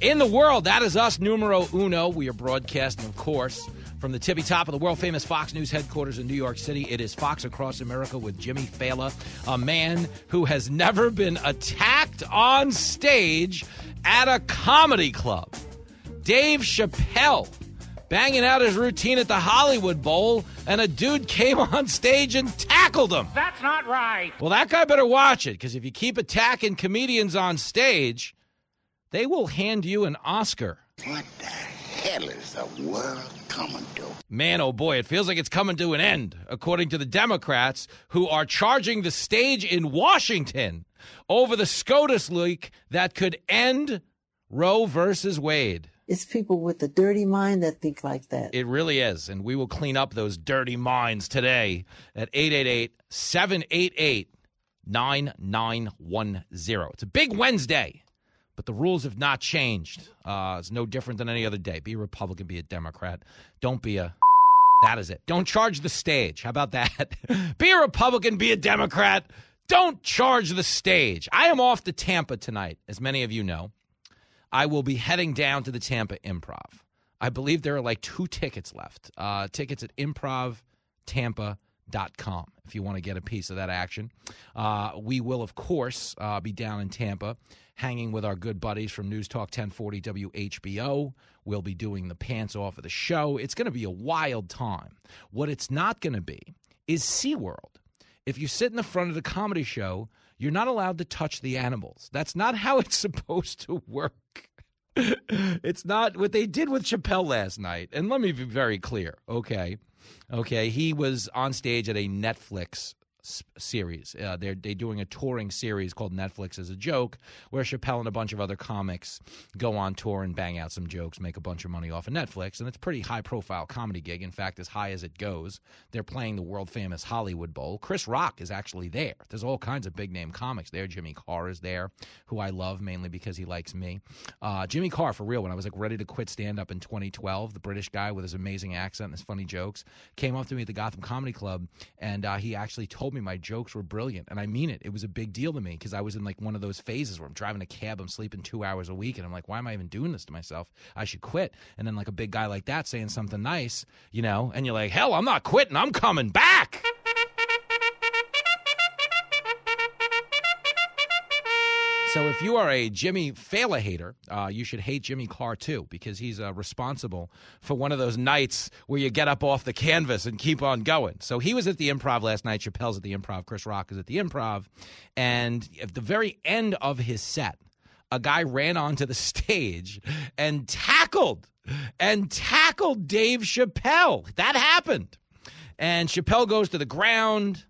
in the world. That is us, numero uno. We are broadcasting, of course, from the tippy top of the world famous Fox News headquarters in New York City. It is Fox Across America with Jimmy Failla, a man who has never been attacked on stage at a comedy club. Dave Chappelle banging out his routine at the Hollywood Bowl, and a dude came on stage and tackled him. That's not right. Well, that guy better watch it because if you keep attacking comedians on stage, they will hand you an Oscar. What the hell is the world coming to? Man, oh boy, it feels like it's coming to an end, according to the Democrats, who are charging the stage in Washington over the SCOTUS leak that could end Roe versus Wade. It's people with a dirty mind that think like that. It really is. And we will clean up those dirty minds today at 888 788 9910. It's a big Wednesday, but the rules have not changed. Uh, it's no different than any other day. Be a Republican, be a Democrat. Don't be a. That is it. Don't charge the stage. How about that? be a Republican, be a Democrat. Don't charge the stage. I am off to Tampa tonight, as many of you know. I will be heading down to the Tampa Improv. I believe there are like two tickets left. Uh, tickets at improvtampa.com if you want to get a piece of that action. Uh, we will, of course, uh, be down in Tampa hanging with our good buddies from News Talk 1040 WHBO. We'll be doing the pants off of the show. It's going to be a wild time. What it's not going to be is SeaWorld. If you sit in the front of the comedy show, you're not allowed to touch the animals. That's not how it's supposed to work. it's not what they did with Chappelle last night. And let me be very clear, okay? Okay, he was on stage at a Netflix series. Uh, they're they're doing a touring series called Netflix Is a Joke, where Chappelle and a bunch of other comics go on tour and bang out some jokes, make a bunch of money off of Netflix, and it's a pretty high profile comedy gig. In fact, as high as it goes. They're playing the world famous Hollywood Bowl. Chris Rock is actually there. There's all kinds of big name comics there. Jimmy Carr is there, who I love mainly because he likes me. Uh, Jimmy Carr, for real, when I was like ready to quit stand up in 2012, the British guy with his amazing accent and his funny jokes came up to me at the Gotham Comedy Club, and uh, he actually told me my jokes were brilliant, and I mean it. It was a big deal to me because I was in like one of those phases where I'm driving a cab, I'm sleeping two hours a week, and I'm like, why am I even doing this to myself? I should quit. And then like a big guy like that saying something nice, you know, and you're like, hell, I'm not quitting. I'm coming back. So if you are a Jimmy Failla hater, uh, you should hate Jimmy Carr too, because he's uh, responsible for one of those nights where you get up off the canvas and keep on going. So he was at the Improv last night. Chappelle's at the Improv. Chris Rock is at the Improv, and at the very end of his set, a guy ran onto the stage and tackled and tackled Dave Chappelle. That happened, and Chappelle goes to the ground.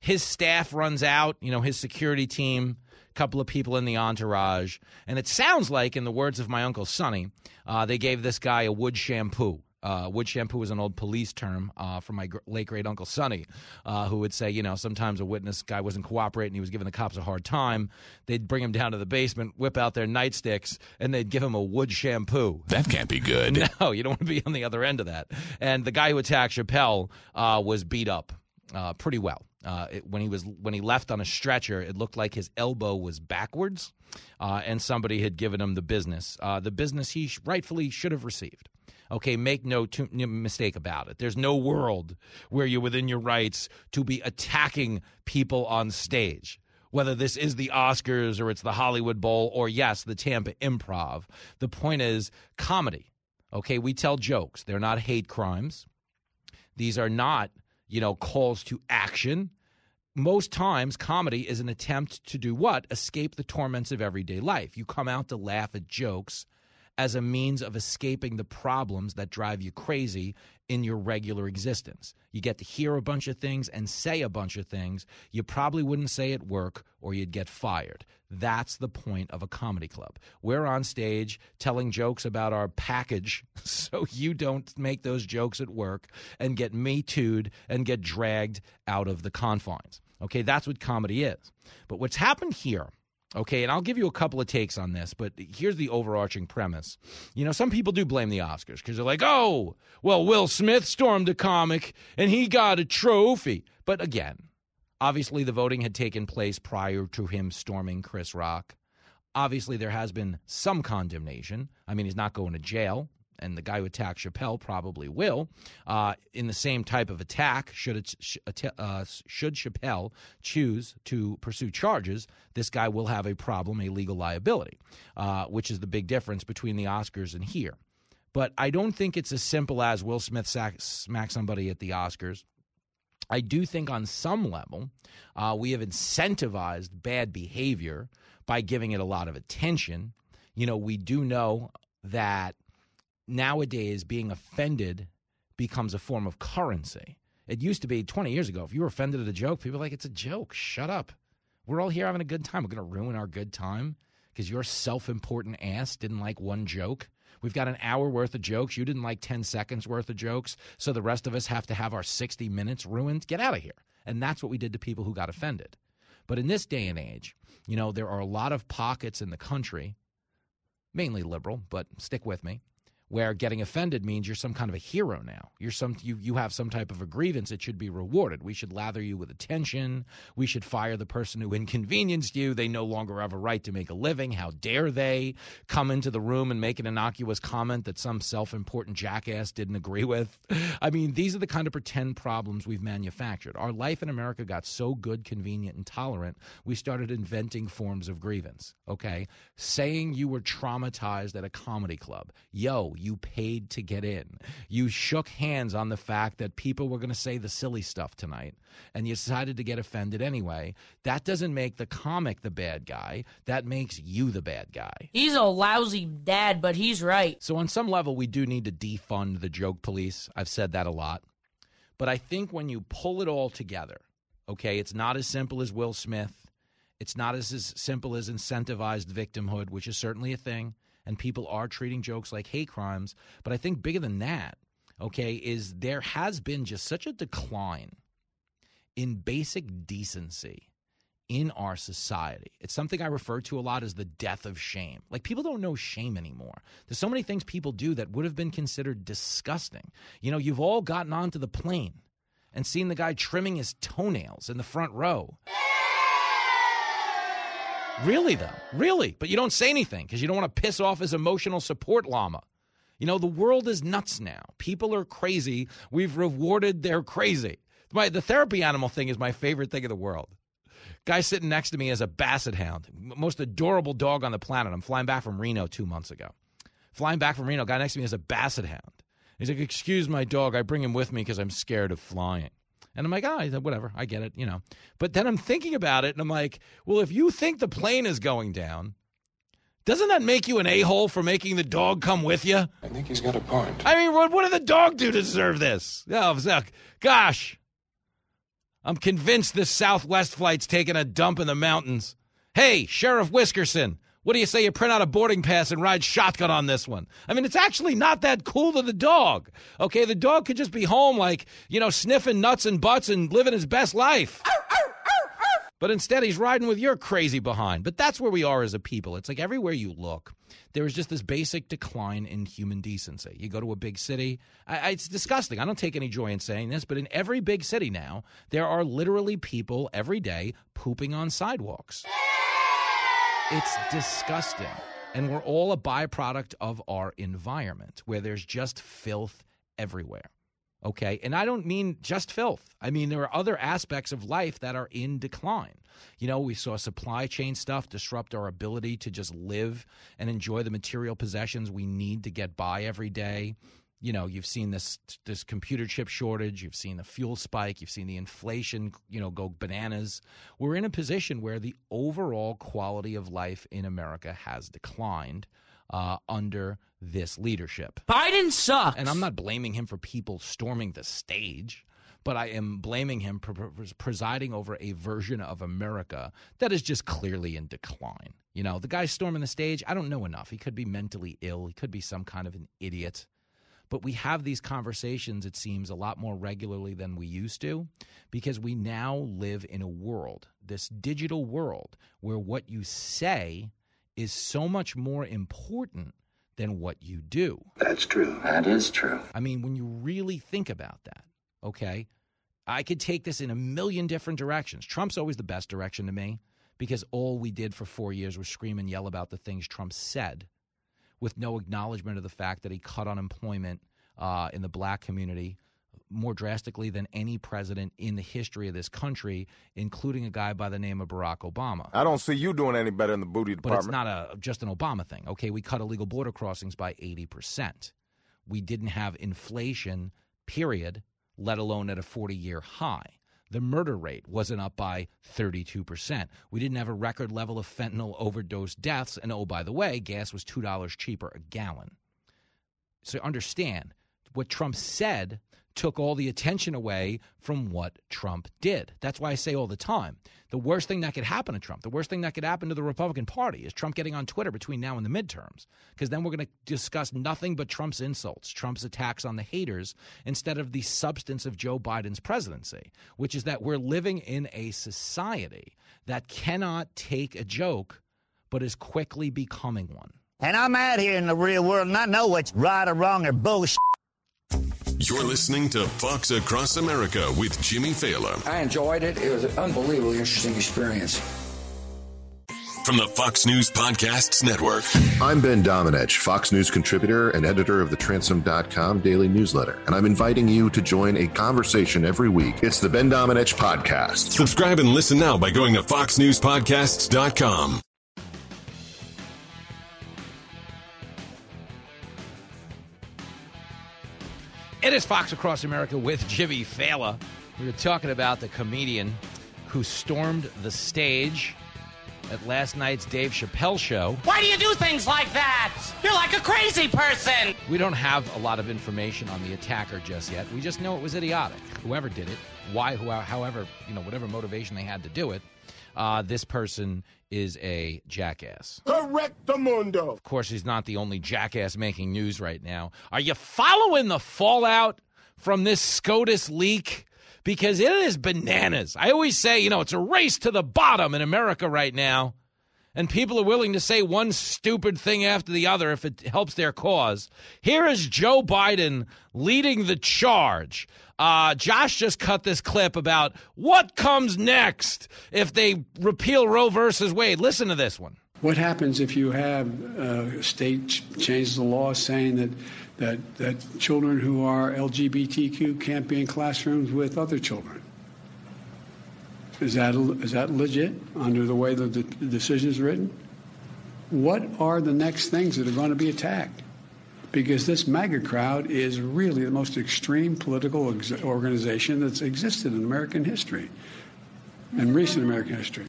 His staff runs out. You know, his security team couple of people in the entourage. And it sounds like, in the words of my Uncle Sonny, uh, they gave this guy a wood shampoo. Uh, wood shampoo is an old police term uh, from my gr- late great uncle Sonny, uh, who would say, you know, sometimes a witness guy wasn't cooperating, he was giving the cops a hard time. They'd bring him down to the basement, whip out their nightsticks, and they'd give him a wood shampoo. That can't be good. No, you don't want to be on the other end of that. And the guy who attacked Chappelle uh, was beat up uh, pretty well. Uh, it, when he was when he left on a stretcher, it looked like his elbow was backwards, uh, and somebody had given him the business, uh, the business he sh- rightfully should have received. Okay, make no t- mistake about it. There's no world where you're within your rights to be attacking people on stage. Whether this is the Oscars or it's the Hollywood Bowl or yes, the Tampa Improv. The point is comedy. Okay, we tell jokes. They're not hate crimes. These are not you know, calls to action. Most times, comedy is an attempt to do what? Escape the torments of everyday life. You come out to laugh at jokes as a means of escaping the problems that drive you crazy in your regular existence. You get to hear a bunch of things and say a bunch of things you probably wouldn't say at work or you'd get fired. That's the point of a comedy club. We're on stage telling jokes about our package so you don't make those jokes at work and get me tooed and get dragged out of the confines. Okay, that's what comedy is. But what's happened here Okay, and I'll give you a couple of takes on this, but here's the overarching premise. You know, some people do blame the Oscars because they're like, oh, well, Will Smith stormed a comic and he got a trophy. But again, obviously the voting had taken place prior to him storming Chris Rock. Obviously, there has been some condemnation. I mean, he's not going to jail and the guy who attacked Chappelle probably will, uh, in the same type of attack, should it, uh, should Chappelle choose to pursue charges, this guy will have a problem, a legal liability, uh, which is the big difference between the Oscars and here. But I don't think it's as simple as Will Smith sack, smack somebody at the Oscars. I do think on some level, uh, we have incentivized bad behavior by giving it a lot of attention. You know, we do know that nowadays being offended becomes a form of currency. It used to be 20 years ago. If you were offended at a joke, people were like, it's a joke. Shut up. We're all here having a good time. We're going to ruin our good time because your self important ass didn't like one joke. We've got an hour worth of jokes. You didn't like 10 seconds worth of jokes. So the rest of us have to have our 60 minutes ruined. Get out of here. And that's what we did to people who got offended. But in this day and age, you know, there are a lot of pockets in the country, mainly liberal, but stick with me, where getting offended means you're some kind of a hero now. You're some you you have some type of a grievance It should be rewarded. We should lather you with attention. We should fire the person who inconvenienced you. They no longer have a right to make a living. How dare they come into the room and make an innocuous comment that some self-important jackass didn't agree with? I mean, these are the kind of pretend problems we've manufactured. Our life in America got so good, convenient, and tolerant, we started inventing forms of grievance. Okay? Saying you were traumatized at a comedy club. Yo, you paid to get in. You shook hands on the fact that people were going to say the silly stuff tonight, and you decided to get offended anyway. That doesn't make the comic the bad guy. That makes you the bad guy. He's a lousy dad, but he's right. So, on some level, we do need to defund the joke police. I've said that a lot. But I think when you pull it all together, okay, it's not as simple as Will Smith. It's not as, as simple as incentivized victimhood, which is certainly a thing and people are treating jokes like hate crimes. But I think bigger than that, okay, is there has been just such a decline in basic decency in our society. It's something I refer to a lot as the death of shame. Like people don't know shame anymore. There's so many things people do that would have been considered disgusting. You know, you've all gotten onto the plane and seen the guy trimming his toenails in the front row. Really, though. Really. But you don't say anything because you don't want to piss off his emotional support llama. You know, the world is nuts now. People are crazy. We've rewarded their crazy. My, the therapy animal thing is my favorite thing in the world. Guy sitting next to me is a basset hound, most adorable dog on the planet. I'm flying back from Reno two months ago. Flying back from Reno, guy next to me is a basset hound. He's like, Excuse my dog. I bring him with me because I'm scared of flying. And I'm like, ah, oh, whatever, I get it, you know. But then I'm thinking about it and I'm like, well, if you think the plane is going down, doesn't that make you an a hole for making the dog come with you? I think he's got a point. I mean, what, what did the dog do to deserve this? Oh, gosh. I'm convinced this Southwest flight's taking a dump in the mountains. Hey, Sheriff Whiskerson, what do you say you print out a boarding pass and ride shotgun on this one? I mean, it's actually not that cool to the dog. Okay, the dog could just be home, like, you know, sniffing nuts and butts and living his best life. But instead, he's riding with your crazy behind. But that's where we are as a people. It's like everywhere you look, there is just this basic decline in human decency. You go to a big city, I, I, it's disgusting. I don't take any joy in saying this, but in every big city now, there are literally people every day pooping on sidewalks. It's disgusting. And we're all a byproduct of our environment where there's just filth everywhere. Okay. And I don't mean just filth. I mean, there are other aspects of life that are in decline. You know, we saw supply chain stuff disrupt our ability to just live and enjoy the material possessions we need to get by every day you know you've seen this this computer chip shortage you've seen the fuel spike you've seen the inflation you know go bananas we're in a position where the overall quality of life in america has declined uh, under this leadership. Biden sucks. And I'm not blaming him for people storming the stage, but I am blaming him for presiding over a version of America that is just clearly in decline. You know, the guy storming the stage, I don't know enough. He could be mentally ill, he could be some kind of an idiot. But we have these conversations, it seems, a lot more regularly than we used to because we now live in a world, this digital world, where what you say is so much more important than what you do. That's true. That is true. I mean, when you really think about that, okay, I could take this in a million different directions. Trump's always the best direction to me because all we did for four years was scream and yell about the things Trump said with no acknowledgement of the fact that he cut unemployment uh, in the black community more drastically than any president in the history of this country, including a guy by the name of Barack Obama. I don't see you doing any better in the booty department. But it's not a just an Obama thing. Okay, we cut illegal border crossings by 80%. We didn't have inflation, period, let alone at a 40 year high. The murder rate wasn't up by 32%. We didn't have a record level of fentanyl overdose deaths. And oh, by the way, gas was $2 cheaper a gallon. So understand what Trump said took all the attention away from what Trump did. That's why I say all the time the worst thing that could happen to Trump, the worst thing that could happen to the Republican Party is Trump getting on Twitter between now and the midterms. Because then we're going to discuss nothing but Trump's insults, Trump's attacks on the haters, instead of the substance of Joe Biden's presidency, which is that we're living in a society that cannot take a joke but is quickly becoming one. And I'm out here in the real world and I know what's right or wrong or bullshit. You're listening to Fox Across America with Jimmy Failla. I enjoyed it. It was an unbelievably interesting experience. From the Fox News Podcasts Network. I'm Ben Domenech, Fox News contributor and editor of the Transom.com daily newsletter, and I'm inviting you to join a conversation every week. It's the Ben Domenech Podcast. Subscribe and listen now by going to FoxNewsPodcasts.com. It is Fox Across America with Jimmy Failla. We were talking about the comedian who stormed the stage at last night's Dave Chappelle show. Why do you do things like that? You're like a crazy person. We don't have a lot of information on the attacker just yet. We just know it was idiotic. Whoever did it, why, who, however, you know, whatever motivation they had to do it, uh, this person is a jackass. Correct the mundo. Of course, he's not the only jackass making news right now. Are you following the fallout from this SCOTUS leak? Because it is bananas. I always say, you know, it's a race to the bottom in America right now. And people are willing to say one stupid thing after the other if it helps their cause. Here is Joe Biden leading the charge uh, Josh just cut this clip about what comes next if they repeal Roe versus Wade. Listen to this one. What happens if you have a state ch- changes the law saying that, that, that children who are LGBTQ can't be in classrooms with other children? Is that, is that legit under the way the, the decision is written? What are the next things that are going to be attacked? because this MAGA crowd is really the most extreme political ex- organization that's existed in American history, in recent American history.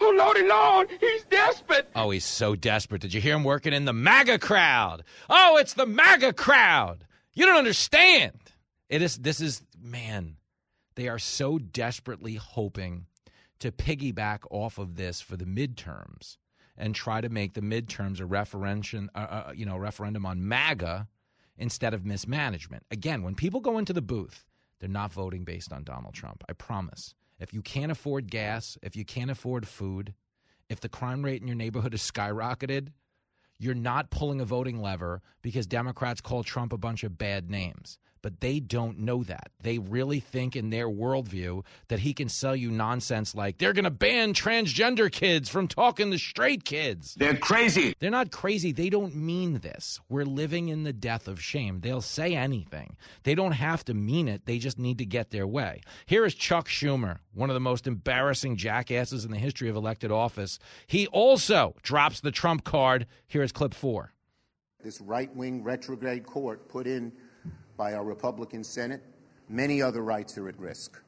Oh, Lordy Lord, he's desperate. Oh, he's so desperate. Did you hear him working in the MAGA crowd? Oh, it's the MAGA crowd. You don't understand. It is, this is, man, they are so desperately hoping to piggyback off of this for the midterms and try to make the midterms a referendum, uh, uh, you know, referendum on MAGA instead of mismanagement. Again, when people go into the booth, they're not voting based on Donald Trump. I promise. If you can't afford gas, if you can't afford food, if the crime rate in your neighborhood is skyrocketed, you're not pulling a voting lever because Democrats call Trump a bunch of bad names but they don't know that. They really think in their worldview that he can sell you nonsense like they're going to ban transgender kids from talking to straight kids. They're crazy. They're not crazy. They don't mean this. We're living in the death of shame. They'll say anything. They don't have to mean it. They just need to get their way. Here is Chuck Schumer, one of the most embarrassing jackasses in the history of elected office. He also drops the Trump card. Here is clip four. This right wing retrograde court put in by our Republican Senate, many other rights are at risk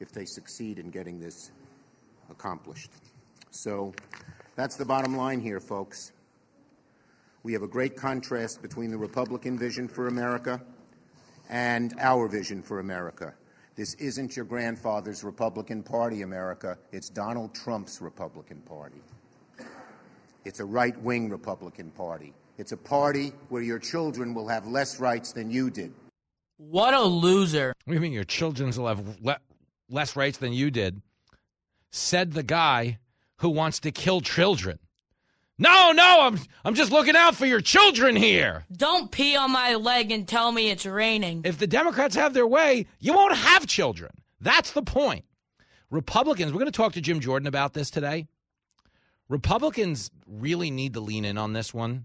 if they succeed in getting this accomplished. So that's the bottom line here, folks. We have a great contrast between the Republican vision for America and our vision for America. This isn't your grandfather's Republican Party, America. It's Donald Trump's Republican Party. It's a right wing Republican Party. It's a party where your children will have less rights than you did. What a loser. What do you mean your children will have le- less rights than you did? Said the guy who wants to kill children. No, no, I'm I'm just looking out for your children here. Don't pee on my leg and tell me it's raining. If the Democrats have their way, you won't have children. That's the point. Republicans, we're going to talk to Jim Jordan about this today. Republicans really need to lean in on this one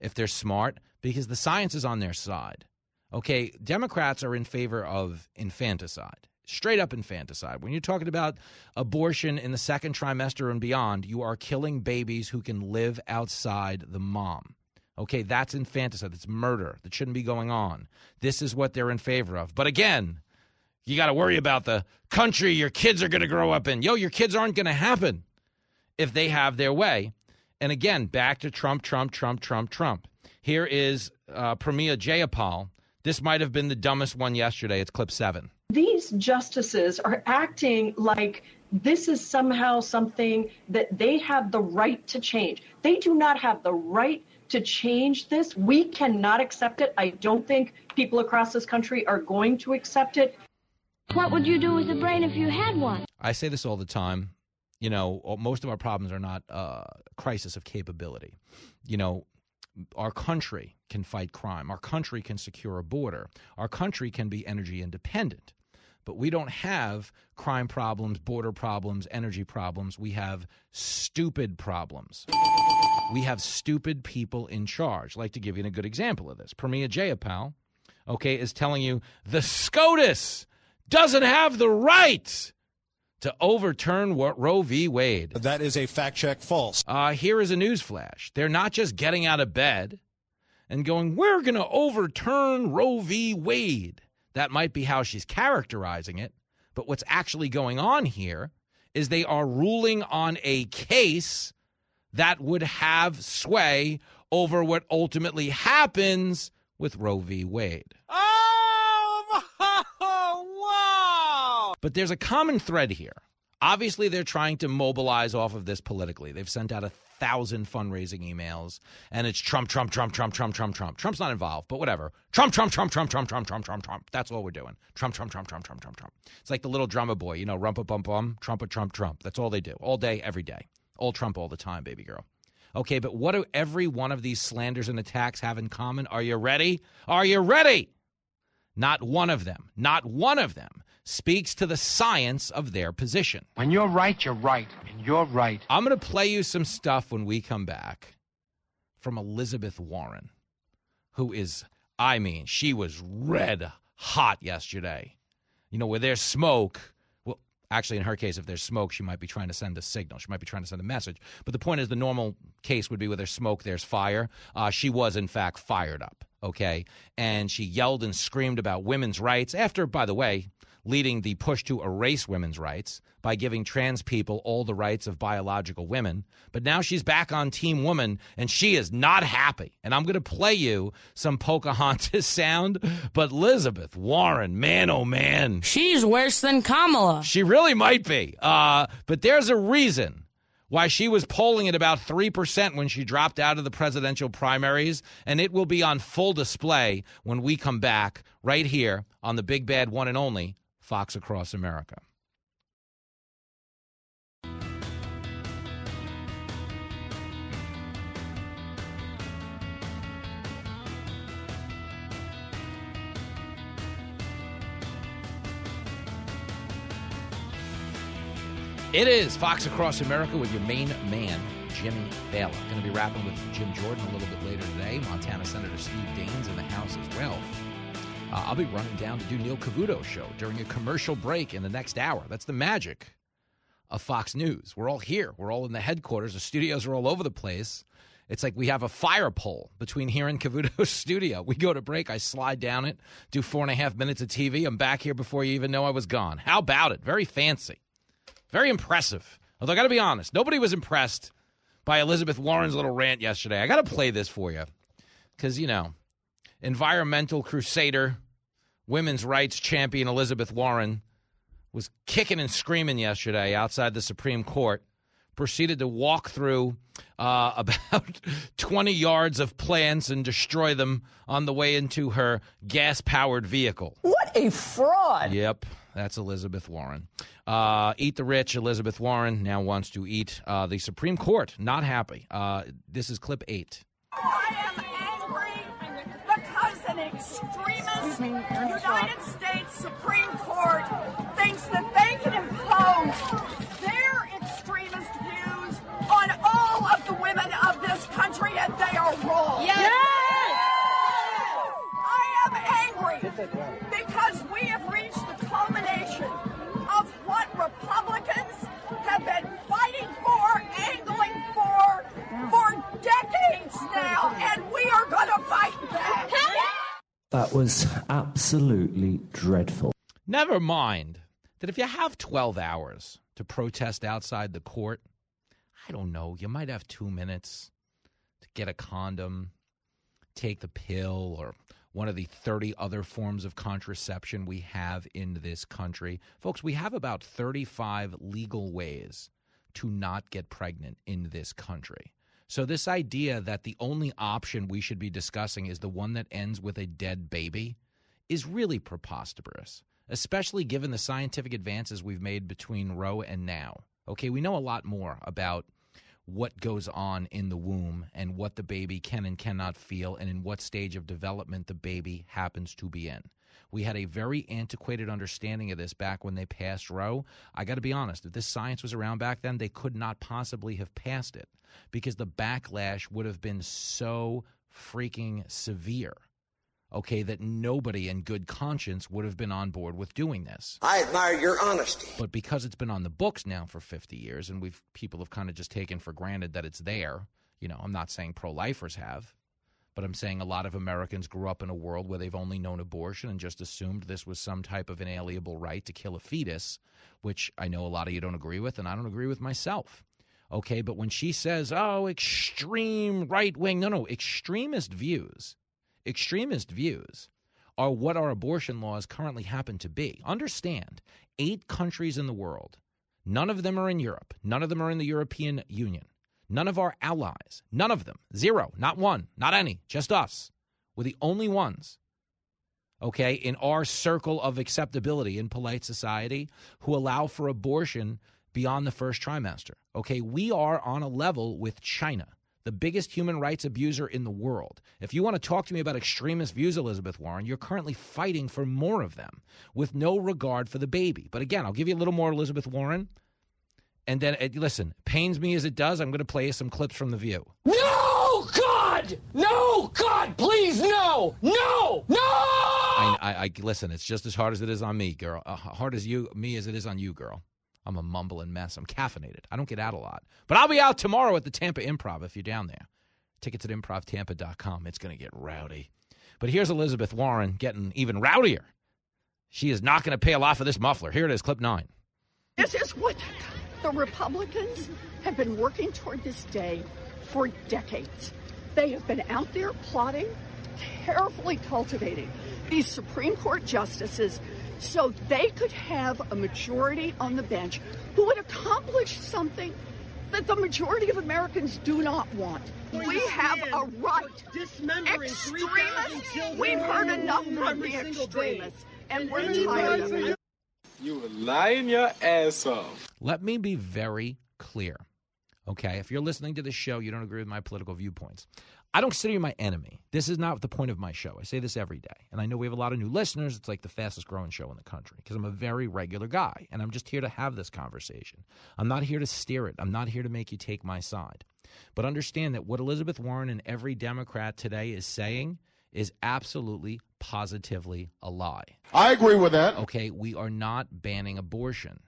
if they're smart because the science is on their side. Okay, Democrats are in favor of infanticide straight up infanticide. When you're talking about abortion in the second trimester and beyond, you are killing babies who can live outside the mom. Okay, that's infanticide. That's murder. That shouldn't be going on. This is what they're in favor of. But again, you got to worry about the country your kids are going to grow up in. Yo, your kids aren't going to happen if they have their way. And again, back to Trump, Trump, Trump, Trump, Trump. Here is uh, Pramila Jayapal. This might have been the dumbest one yesterday. It's clip seven. These justices are acting like this is somehow something that they have the right to change. They do not have the right to change this. We cannot accept it. I don't think people across this country are going to accept it. What would you do with a brain if you had one? I say this all the time. You know, most of our problems are not a uh, crisis of capability. You know, our country can fight crime. Our country can secure a border. Our country can be energy independent. But we don't have crime problems, border problems, energy problems. We have stupid problems. We have stupid people in charge. I'd like to give you a good example of this. Pramila Jayapal, okay, is telling you the SCOTUS doesn't have the right to overturn what Roe v. Wade. That is a fact check false. Uh, here is a news flash. They're not just getting out of bed and going, we're going to overturn Roe v. Wade. That might be how she's characterizing it. But what's actually going on here is they are ruling on a case that would have sway over what ultimately happens with Roe v. Wade. Oh, wow! But there's a common thread here. Obviously, they're trying to mobilize off of this politically. They've sent out a thousand fundraising emails, and it's Trump, Trump, Trump, Trump, Trump, Trump, Trump. Trump's not involved, but whatever. Trump, Trump, Trump, Trump, Trump, Trump, Trump, Trump, Trump. That's all we're doing. Trump, Trump, Trump, Trump, Trump, Trump, Trump. It's like the little drummer boy, you know, rumpa bum bum, Trump, Trump, Trump. That's all they do, all day, every day. All Trump all the time, baby girl. Okay, but what do every one of these slanders and attacks have in common? Are you ready? Are you ready? Not one of them, not one of them speaks to the science of their position. When you're right, you're right. And you're right. I'm going to play you some stuff when we come back from Elizabeth Warren, who is, I mean, she was red hot yesterday. You know, where there's smoke, well, actually, in her case, if there's smoke, she might be trying to send a signal. She might be trying to send a message. But the point is, the normal case would be where there's smoke, there's fire. Uh, she was, in fact, fired up, okay? And she yelled and screamed about women's rights after, by the way, leading the push to erase women's rights by giving trans people all the rights of biological women. But now she's back on Team Woman and she is not happy. And I'm going to play you some Pocahontas sound. But Elizabeth Warren, man, oh man. She's worse than Kamala. She really might be. Uh, but there's a reason why she was polling at about 3% when she dropped out of the presidential primaries, and it will be on full display when we come back right here on the big bad one and only Fox Across America. It is Fox Across America with your main man, Jimmy Failla. Going to be rapping with Jim Jordan a little bit later today. Montana Senator Steve Daines in the house as well. Uh, I'll be running down to do Neil Cavuto's show during a commercial break in the next hour. That's the magic of Fox News. We're all here. We're all in the headquarters. The studios are all over the place. It's like we have a fire pole between here and Cavuto's studio. We go to break. I slide down it, do four and a half minutes of TV. I'm back here before you even know I was gone. How about it? Very fancy. Very impressive. Although I got to be honest, nobody was impressed by Elizabeth Warren's little rant yesterday. I got to play this for you because, you know, environmental crusader, women's rights champion Elizabeth Warren was kicking and screaming yesterday outside the Supreme Court, proceeded to walk through uh, about 20 yards of plants and destroy them on the way into her gas powered vehicle. What a fraud! Yep, that's Elizabeth Warren. Uh, eat the rich, Elizabeth Warren now wants to eat uh, the Supreme Court. Not happy. Uh, this is clip eight. I am angry because an extremist United States Supreme Court thinks that they can impose their extremist views on all of the women of this country, and they are wrong. Yes! I am angry because we have reached the culmination of what Republicans have been fighting for, angling for, for decades now, and we are going to fight back. That was absolutely dreadful. Never mind that if you have 12 hours to protest outside the court, I don't know, you might have two minutes to get a condom, take the pill, or one of the 30 other forms of contraception we have in this country. Folks, we have about 35 legal ways to not get pregnant in this country. So, this idea that the only option we should be discussing is the one that ends with a dead baby is really preposterous, especially given the scientific advances we've made between Roe and now. Okay, we know a lot more about what goes on in the womb and what the baby can and cannot feel and in what stage of development the baby happens to be in. We had a very antiquated understanding of this back when they passed Roe. I got to be honest, if this science was around back then, they could not possibly have passed it because the backlash would have been so freaking severe. Okay, that nobody in good conscience would have been on board with doing this. I admire your honesty. But because it's been on the books now for 50 years and we've people have kind of just taken for granted that it's there, you know, I'm not saying pro-lifers have, but I'm saying a lot of Americans grew up in a world where they've only known abortion and just assumed this was some type of inalienable right to kill a fetus, which I know a lot of you don't agree with and I don't agree with myself. Okay, but when she says, "Oh, extreme right wing," no, no, extremist views extremist views are what our abortion laws currently happen to be. Understand, eight countries in the world, none of them are in Europe, none of them are in the European Union, none of our allies, none of them, zero, not one, not any, just us. We're the only ones, okay, in our circle of acceptability in polite society who allow for abortion beyond the first trimester. Okay, we are on a level with China the biggest human rights abuser in the world. If you want to talk to me about extremist views, Elizabeth Warren, you're currently fighting for more of them with no regard for the baby. But again, I'll give you a little more Elizabeth Warren. And then, uh, listen, pains me as it does, I'm going to play you some clips from The View. No, God! No, God, please, no! No! No! I, I, I listen. It's just as hard as it is on me, girl. Uh, hard as you, me, as it is on you, girl. I'm a mumbling mess. I'm caffeinated. I don't get out a lot. But I'll be out tomorrow at the Tampa Improv if you're down there. Tickets at improvtampa.com. It's going to get rowdy. But here's Elizabeth Warren getting even rowdier. She is not going to pay a lot for this muffler. Here it is, clip nine. This is what the Republicans have been working toward this day for decades. They have been out there plotting, carefully cultivating these Supreme Court justices so they could have a majority on the bench who would accomplish something that the majority of Americans do not want. We have a right. Extremists, we've heard enough from the extremists, and we're tired of it. You were lying your ass off. Let me be very clear. Okay, if you're listening to this show, you don't agree with my political viewpoints. I don't consider you my enemy. This is not the point of my show. I say this every day. And I know we have a lot of new listeners. It's like the fastest growing show in the country because I'm a very regular guy and I'm just here to have this conversation. I'm not here to steer it. I'm not here to make you take my side. But understand that what Elizabeth Warren and every Democrat today is saying is absolutely positively a lie. I agree with that. Okay, we are not banning abortion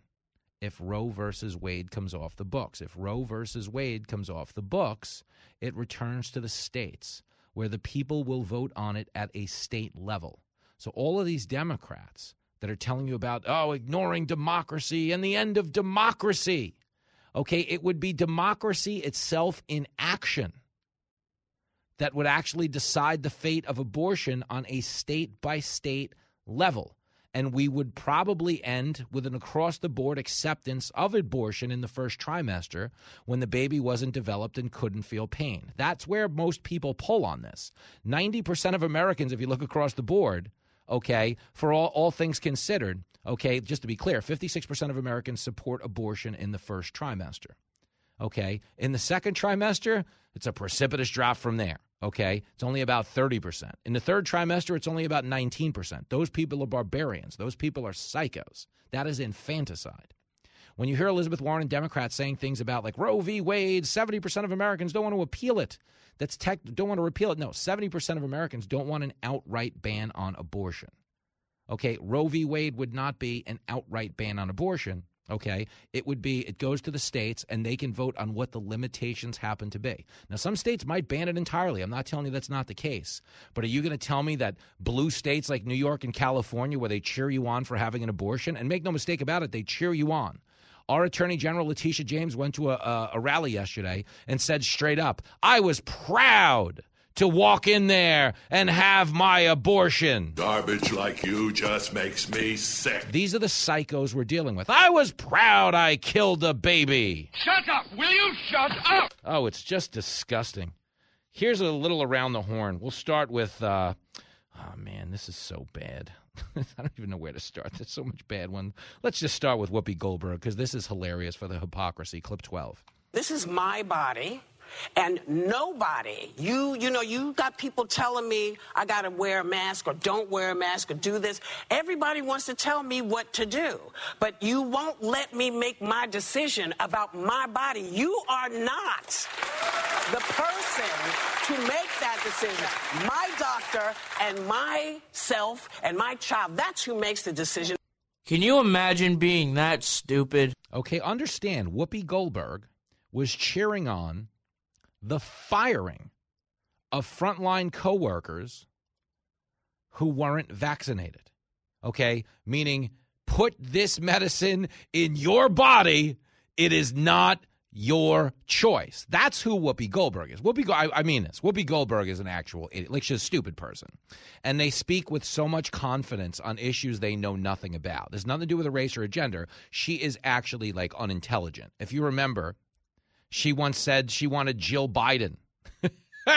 if Roe versus Wade comes off the books. If Roe versus Wade comes off the books, it returns to the states where the people will vote on it at a state level. So all of these Democrats that are telling you about, oh, ignoring democracy and the end of democracy. Okay, it would be democracy itself in action that would actually decide the fate of abortion on a state by state level. And we would probably end with an across the board acceptance of abortion in the first trimester when the baby wasn't developed and couldn't feel pain. That's where most people pull on this. 90% of Americans, if you look across the board, okay, for all, all things considered, okay, just to be clear, 56% of Americans support abortion in the first trimester. Okay, in the second trimester, it's a precipitous drop from there. Okay, it's only about 30%. In the third trimester, it's only about 19%. Those people are barbarians. Those people are psychos. That is infanticide. When you hear Elizabeth Warren and Democrats saying things about like Roe v. Wade, 70% of Americans don't want to appeal it. That's tech, don't want to repeal it. No, 70% of Americans don't want an outright ban on abortion. Okay, Roe v. Wade would not be an outright ban on abortion. Okay, it would be it goes to the states and they can vote on what the limitations happen to be. Now, some states might ban it entirely. I'm not telling you that's not the case. But are you going to tell me that blue states like New York and California, where they cheer you on for having an abortion, and make no mistake about it, they cheer you on. Our Attorney General Letitia James went to a, a, a rally yesterday and said straight up, I was proud to walk in there and have my abortion. Garbage like you just makes me sick. These are the psychos we're dealing with. I was proud I killed a baby. Shut up! Will you shut up? Oh, it's just disgusting. Here's a little around the horn. We'll start with, uh, oh man, this is so bad. I don't even know where to start. There's so much bad ones. Let's just start with Whoopi Goldberg because this is hilarious for the hypocrisy. Clip 12. This is my body. And nobody, you, you know, you got people telling me I got to wear a mask or don't wear a mask or do this. Everybody wants to tell me what to do, but you won't let me make my decision about my body. You are not the person to make that decision. My doctor and myself and my child, that's who makes the decision. Can you imagine being that stupid? Okay, understand Whoopi Goldberg was cheering on the firing of frontline coworkers who weren't vaccinated. Okay? Meaning, put this medicine in your body. It is not your choice. That's who Whoopi Goldberg is. Whoopi, I, I mean this. Whoopi Goldberg is an actual idiot. Like she's a stupid person, and they speak with so much confidence on issues they know nothing about. There's nothing to do with a race or a gender. She is actually like unintelligent. If you remember, she once said she wanted Jill Biden.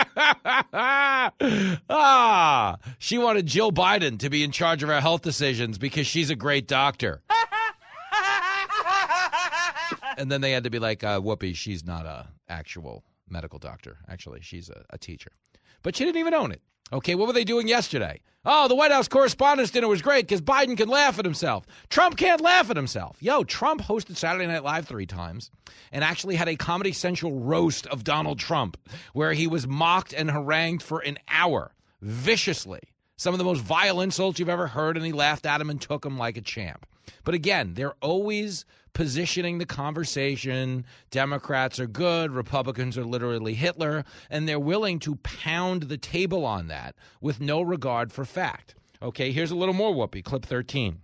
ah, she wanted Jill Biden to be in charge of her health decisions because she's a great doctor. and then they had to be like, uh, "Whoopi, she's not a actual medical doctor. Actually, she's a, a teacher." But she didn't even own it. Okay, what were they doing yesterday? Oh, the White House Correspondents' Dinner was great because Biden can laugh at himself. Trump can't laugh at himself. Yo, Trump hosted Saturday Night Live three times and actually had a Comedy Central roast of Donald Trump where he was mocked and harangued for an hour viciously. Some of the most vile insults you've ever heard, and he laughed at him and took him like a champ. But again, they're always positioning the conversation. Democrats are good, Republicans are literally Hitler, and they're willing to pound the table on that with no regard for fact. Okay, here's a little more Whoopi. Clip 13.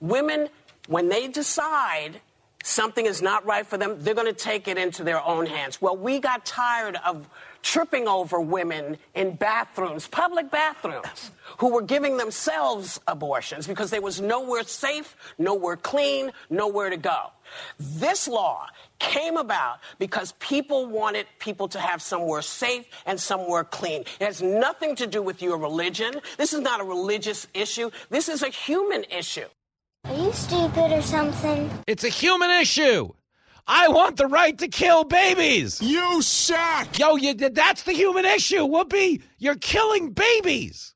Women, when they decide something is not right for them, they're going to take it into their own hands. Well, we got tired of tripping over women in bathrooms, public bathrooms, who were giving themselves abortions because there was nowhere safe, nowhere clean, nowhere to go. This law came about because people wanted people to have somewhere safe and somewhere clean. It has nothing to do with your religion. This is not a religious issue. This is a human issue. Are you stupid or something? It's a human issue. I want the right to kill babies. You suck. Yo, you, that's the human issue, Whoopi. You're killing babies.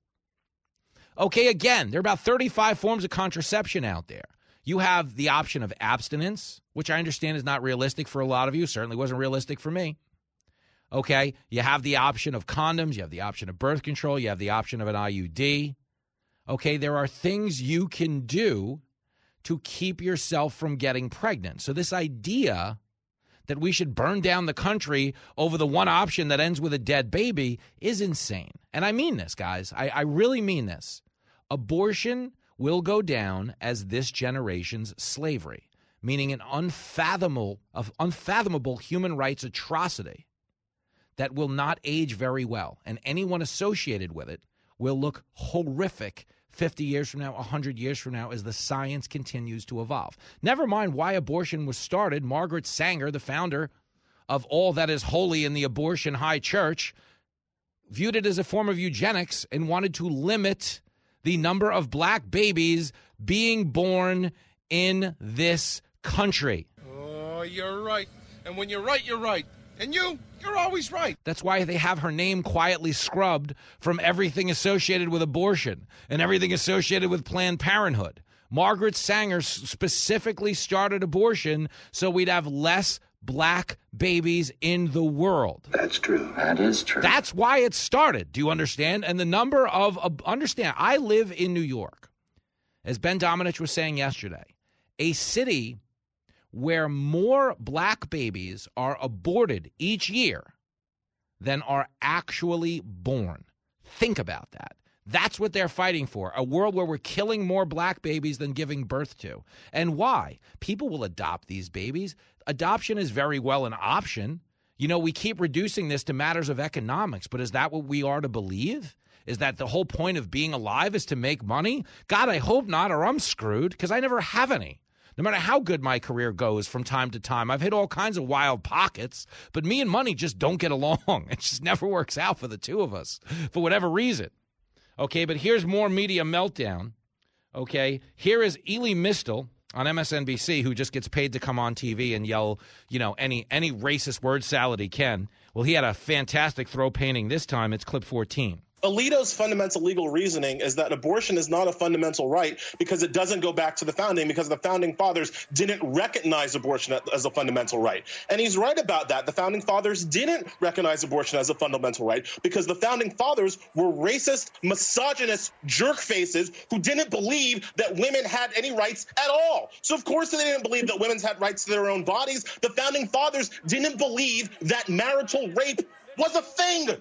Okay, again, there are about 35 forms of contraception out there. You have the option of abstinence, which I understand is not realistic for a lot of you. Certainly wasn't realistic for me. Okay, you have the option of condoms, you have the option of birth control, you have the option of an IUD. Okay, there are things you can do to keep yourself from getting pregnant. So, this idea that we should burn down the country over the one option that ends with a dead baby is insane. And I mean this, guys. I, I really mean this. Abortion will go down as this generation's slavery. meaning an unfathomable, unfathomable human rights atrocity that will not age very well, and anyone associated with it will look horrific 50 years from now, 100 years from now, as the science continues to evolve. Never mind why abortion was started. Margaret Sanger, the founder of all that is holy in the abortion high church, viewed it as a form of eugenics and wanted to limit the number of black babies being born in this country. Oh, you're right. And when you're right, you're right. And you, you're always right. That's why they have her name quietly scrubbed from everything associated with abortion and everything associated with Planned Parenthood. Margaret Sanger specifically started abortion so we'd have less black babies in the world. That's true. That is true. That's why it started. Do you understand? And the number of uh, understand, I live in New York. As Ben Domenech was saying yesterday, a city where more black babies are aborted each year than are actually born. Think about that. That's what they're fighting for a world where we're killing more black babies than giving birth to. And why? People will adopt these babies. Adoption is very well an option. You know, we keep reducing this to matters of economics, but is that what we are to believe? Is that the whole point of being alive is to make money? God, I hope not, or I'm screwed because I never have any. No matter how good my career goes from time to time, I've hit all kinds of wild pockets, but me and money just don't get along. It just never works out for the two of us for whatever reason. Okay, but here's more media meltdown. Okay, here is Elie Mystal on MSNBC who just gets paid to come on TV and yell, you know, any any racist word salad he can. Well, he had a fantastic throw painting this time. It's clip 14. Alito's fundamental legal reasoning is that abortion is not a fundamental right because it doesn't go back to the founding because the founding fathers didn't recognize abortion as a fundamental right. And he's right about that. The founding fathers didn't recognize abortion as a fundamental right because the founding fathers were racist, misogynist jerk faces who didn't believe that women had any rights at all. So of course they didn't believe that women had rights to their own bodies. The founding fathers didn't believe that marital rape was a thing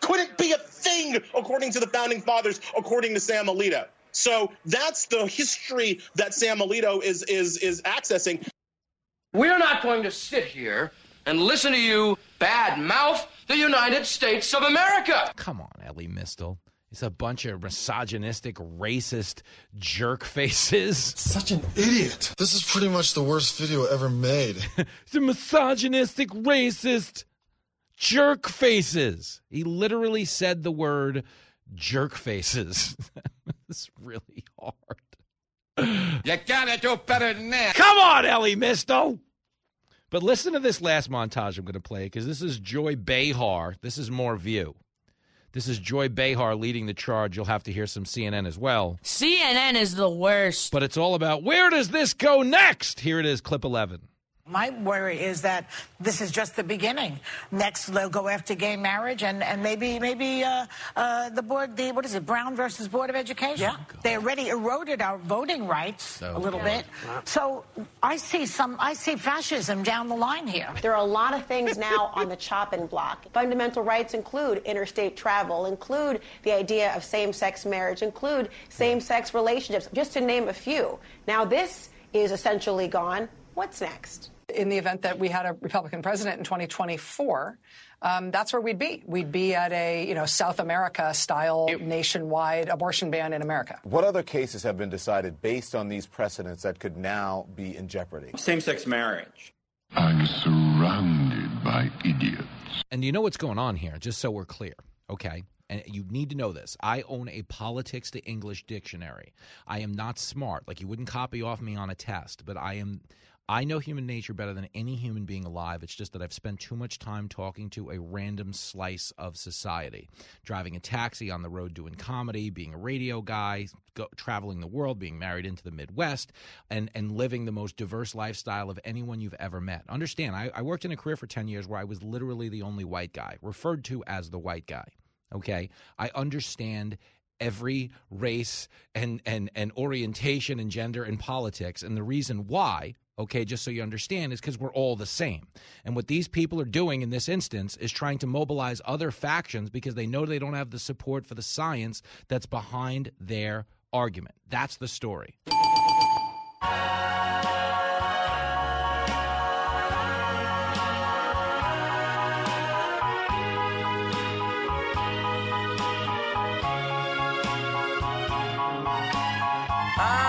couldn't be a thing according to the founding fathers, according to Sam Alito. So that's the history that Sam Alito is is is accessing. We're not going to sit here and listen to you bad mouth the United States of America. Come on, Elie Mystal. It's a bunch of misogynistic, racist jerk faces. Such an idiot. This is pretty much the worst video ever made. it's a misogynistic, racist jerk faces. He literally said the word jerk faces. it's really hard. You gotta do better than that. Come on, Elie Mystal. But listen to this last montage I'm going to play because this is Joy Behar. This is more view. This is Joy Behar leading the charge. You'll have to hear some CNN as well. CNN is the worst. But it's all about where does this go next? Here it is, clip 11. My worry is that this is just the beginning. Next, they'll go after gay marriage, and, and maybe maybe uh, uh, the board, the what is it, Brown versus Board of Education? Yeah. They already eroded our voting rights So a little good. bit. So I see some, I see fascism down the line here. There are a lot of things now on the chopping block. Fundamental rights include interstate travel, include the idea of same-sex marriage, include same-sex relationships, just to name a few. Now this is essentially gone. What's next? In the event that we had a Republican president in 2024, um, that's where we'd be. We'd be at a you know South America style nationwide abortion ban in America. What other cases have been decided based on these precedents that could now be in jeopardy? Same sex marriage. I'm surrounded by idiots. And you know what's going on here, just so we're clear, okay? And you need to know this. I own a politics to English dictionary. I am not smart. Like you wouldn't copy off me on a test, but I am I know human nature better than any human being alive. It's just that I've spent too much time talking to a random slice of society. Driving a taxi on the road doing comedy, being a radio guy, go, traveling the world, being married into the Midwest, and, and living the most diverse lifestyle of anyone you've ever met. Understand, I, I worked in a career for 10 years where I was literally the only white guy, referred to as the white guy. Okay? I understand every race and, and, and orientation and gender and politics. And the reason why, okay, just so you understand, is because we're all the same. And what these people are doing in this instance is trying to mobilize other factions because they know they don't have the support for the science that's behind their argument. That's the story. Ah!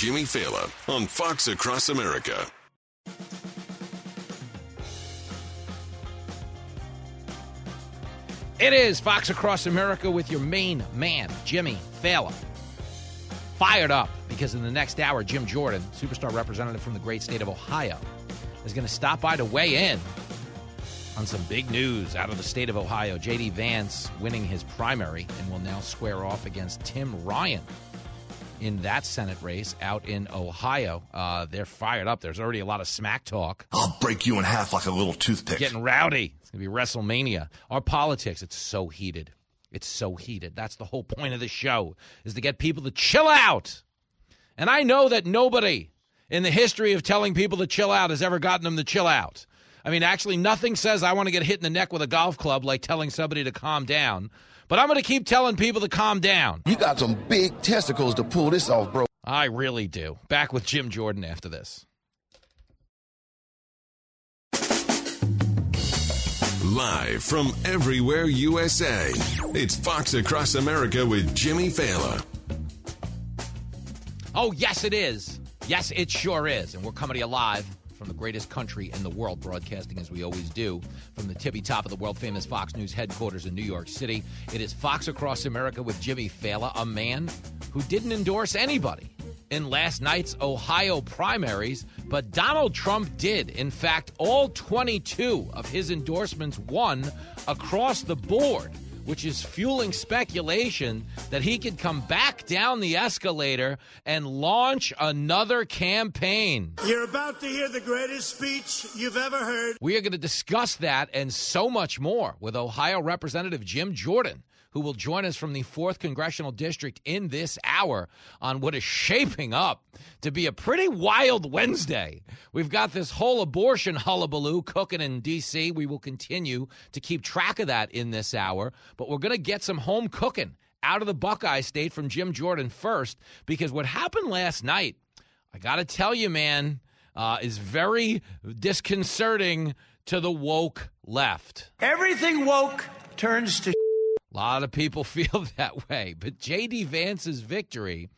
Jimmy Failla on Fox Across America. It is Fox Across America with your main man, Jimmy Failla. Fired up because in the next hour, Jim Jordan, superstar representative from the great state of Ohio, is going to stop by to weigh in on some big news out of the state of Ohio. J.D. Vance winning his primary and will now square off against Tim Ryan in that Senate race out in Ohio. Uh, they're fired up. There's already a lot of smack talk. I'll break you in half like a little toothpick. Getting rowdy. It's going to be WrestleMania. Our politics, it's so heated. It's so heated. That's the whole point of the show, is to get people to chill out. And I know that nobody in the history of telling people to chill out has ever gotten them to chill out. I mean, actually, nothing says I want to get hit in the neck with a golf club like telling somebody to calm down. But I'm going to keep telling people to calm down. You got some big testicles to pull this off, bro. I really do. Back with Jim Jordan after this. Live from everywhere USA, it's Fox Across America with Jimmy Failla. Oh, yes, it is. Yes, it sure is. And we're coming to you live from the greatest country in the world, broadcasting as we always do from the tippy top of the world famous Fox News headquarters in New York City. It is Fox Across America with Jimmy Failla, a man who didn't endorse anybody in last night's Ohio primaries, but Donald Trump did. In fact, all 22 of his endorsements won across the board which is fueling speculation that he could come back down the escalator and launch another campaign. You're about to hear the greatest speech you've ever heard. We are going to discuss that and so much more with Ohio Representative Jim Jordan, who will join us from the 4th Congressional District in this hour on what is shaping up to be a pretty wild Wednesday. We've got this whole abortion hullabaloo cooking in D.C. We will continue to keep track of that in this hour, but we're going to get some home cooking out of the Buckeye State from Jim Jordan first, because what happened last night, I got to tell you, man, uh, is very disconcerting to the woke left. Everything woke turns to. A lot of people feel that way. But J.D. Vance's victory,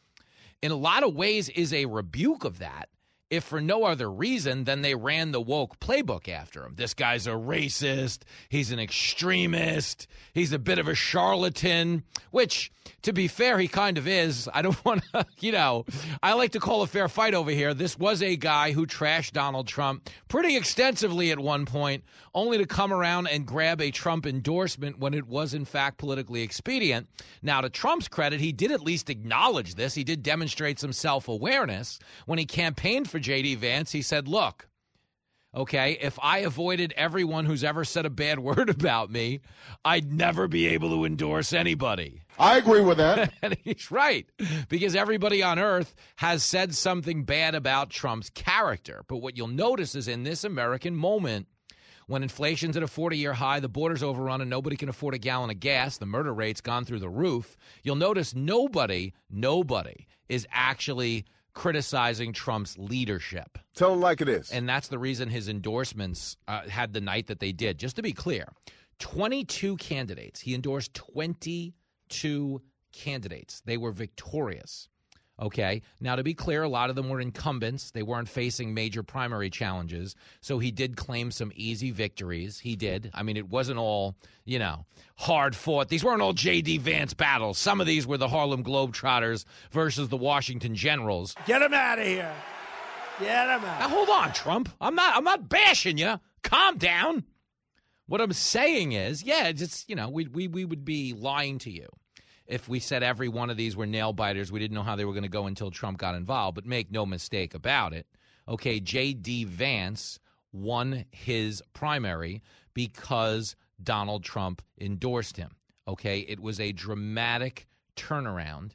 in a lot of ways, is a rebuke of that, if for no other reason than they ran the woke playbook after him. This guy's a racist. He's an extremist. He's a bit of a charlatan, which, to be fair, he kind of is. I don't want to, you know, I like to call a fair fight over here. This was a guy who trashed Donald Trump pretty extensively at one point, only to come around and grab a Trump endorsement when it was, in fact, politically expedient. Now, to Trump's credit, he did at least acknowledge this. He did demonstrate some self awareness. When he campaigned for J.D. Vance, he said, look, okay, if I avoided everyone who's ever said a bad word about me, I'd never be able to endorse anybody. I agree with that. and he's right, because everybody on earth has said something bad about Trump's character. But what you'll notice is in this American moment, when inflation's at a 40 year high, the border's overrun, and nobody can afford a gallon of gas, the murder rate's gone through the roof, you'll notice nobody, nobody is actually criticizing Trump's leadership. Tell him like it is. And that's the reason his endorsements uh, had the night that they did. Just to be clear 22 candidates. He endorsed 22 candidates. They were victorious. Okay. Now, to be clear, a lot of them were incumbents. They weren't facing major primary challenges. So he did claim some easy victories. He did. I mean, it wasn't all, you know, hard fought. These weren't all J.D. Vance battles. Some of these were the Harlem Globetrotters versus the Washington Generals. Get him out of here. Get him out. Now, hold on, Trump. I'm not, I'm not bashing you. Calm down. What I'm saying is, yeah, just, you know, we, we, we would be lying to you if we said every one of these were nail biters, we didn't know how they were going to go until Trump got involved. But make no mistake about it. Okay, J.D. Vance won his primary because Donald Trump endorsed him. Okay, it was a dramatic turnaround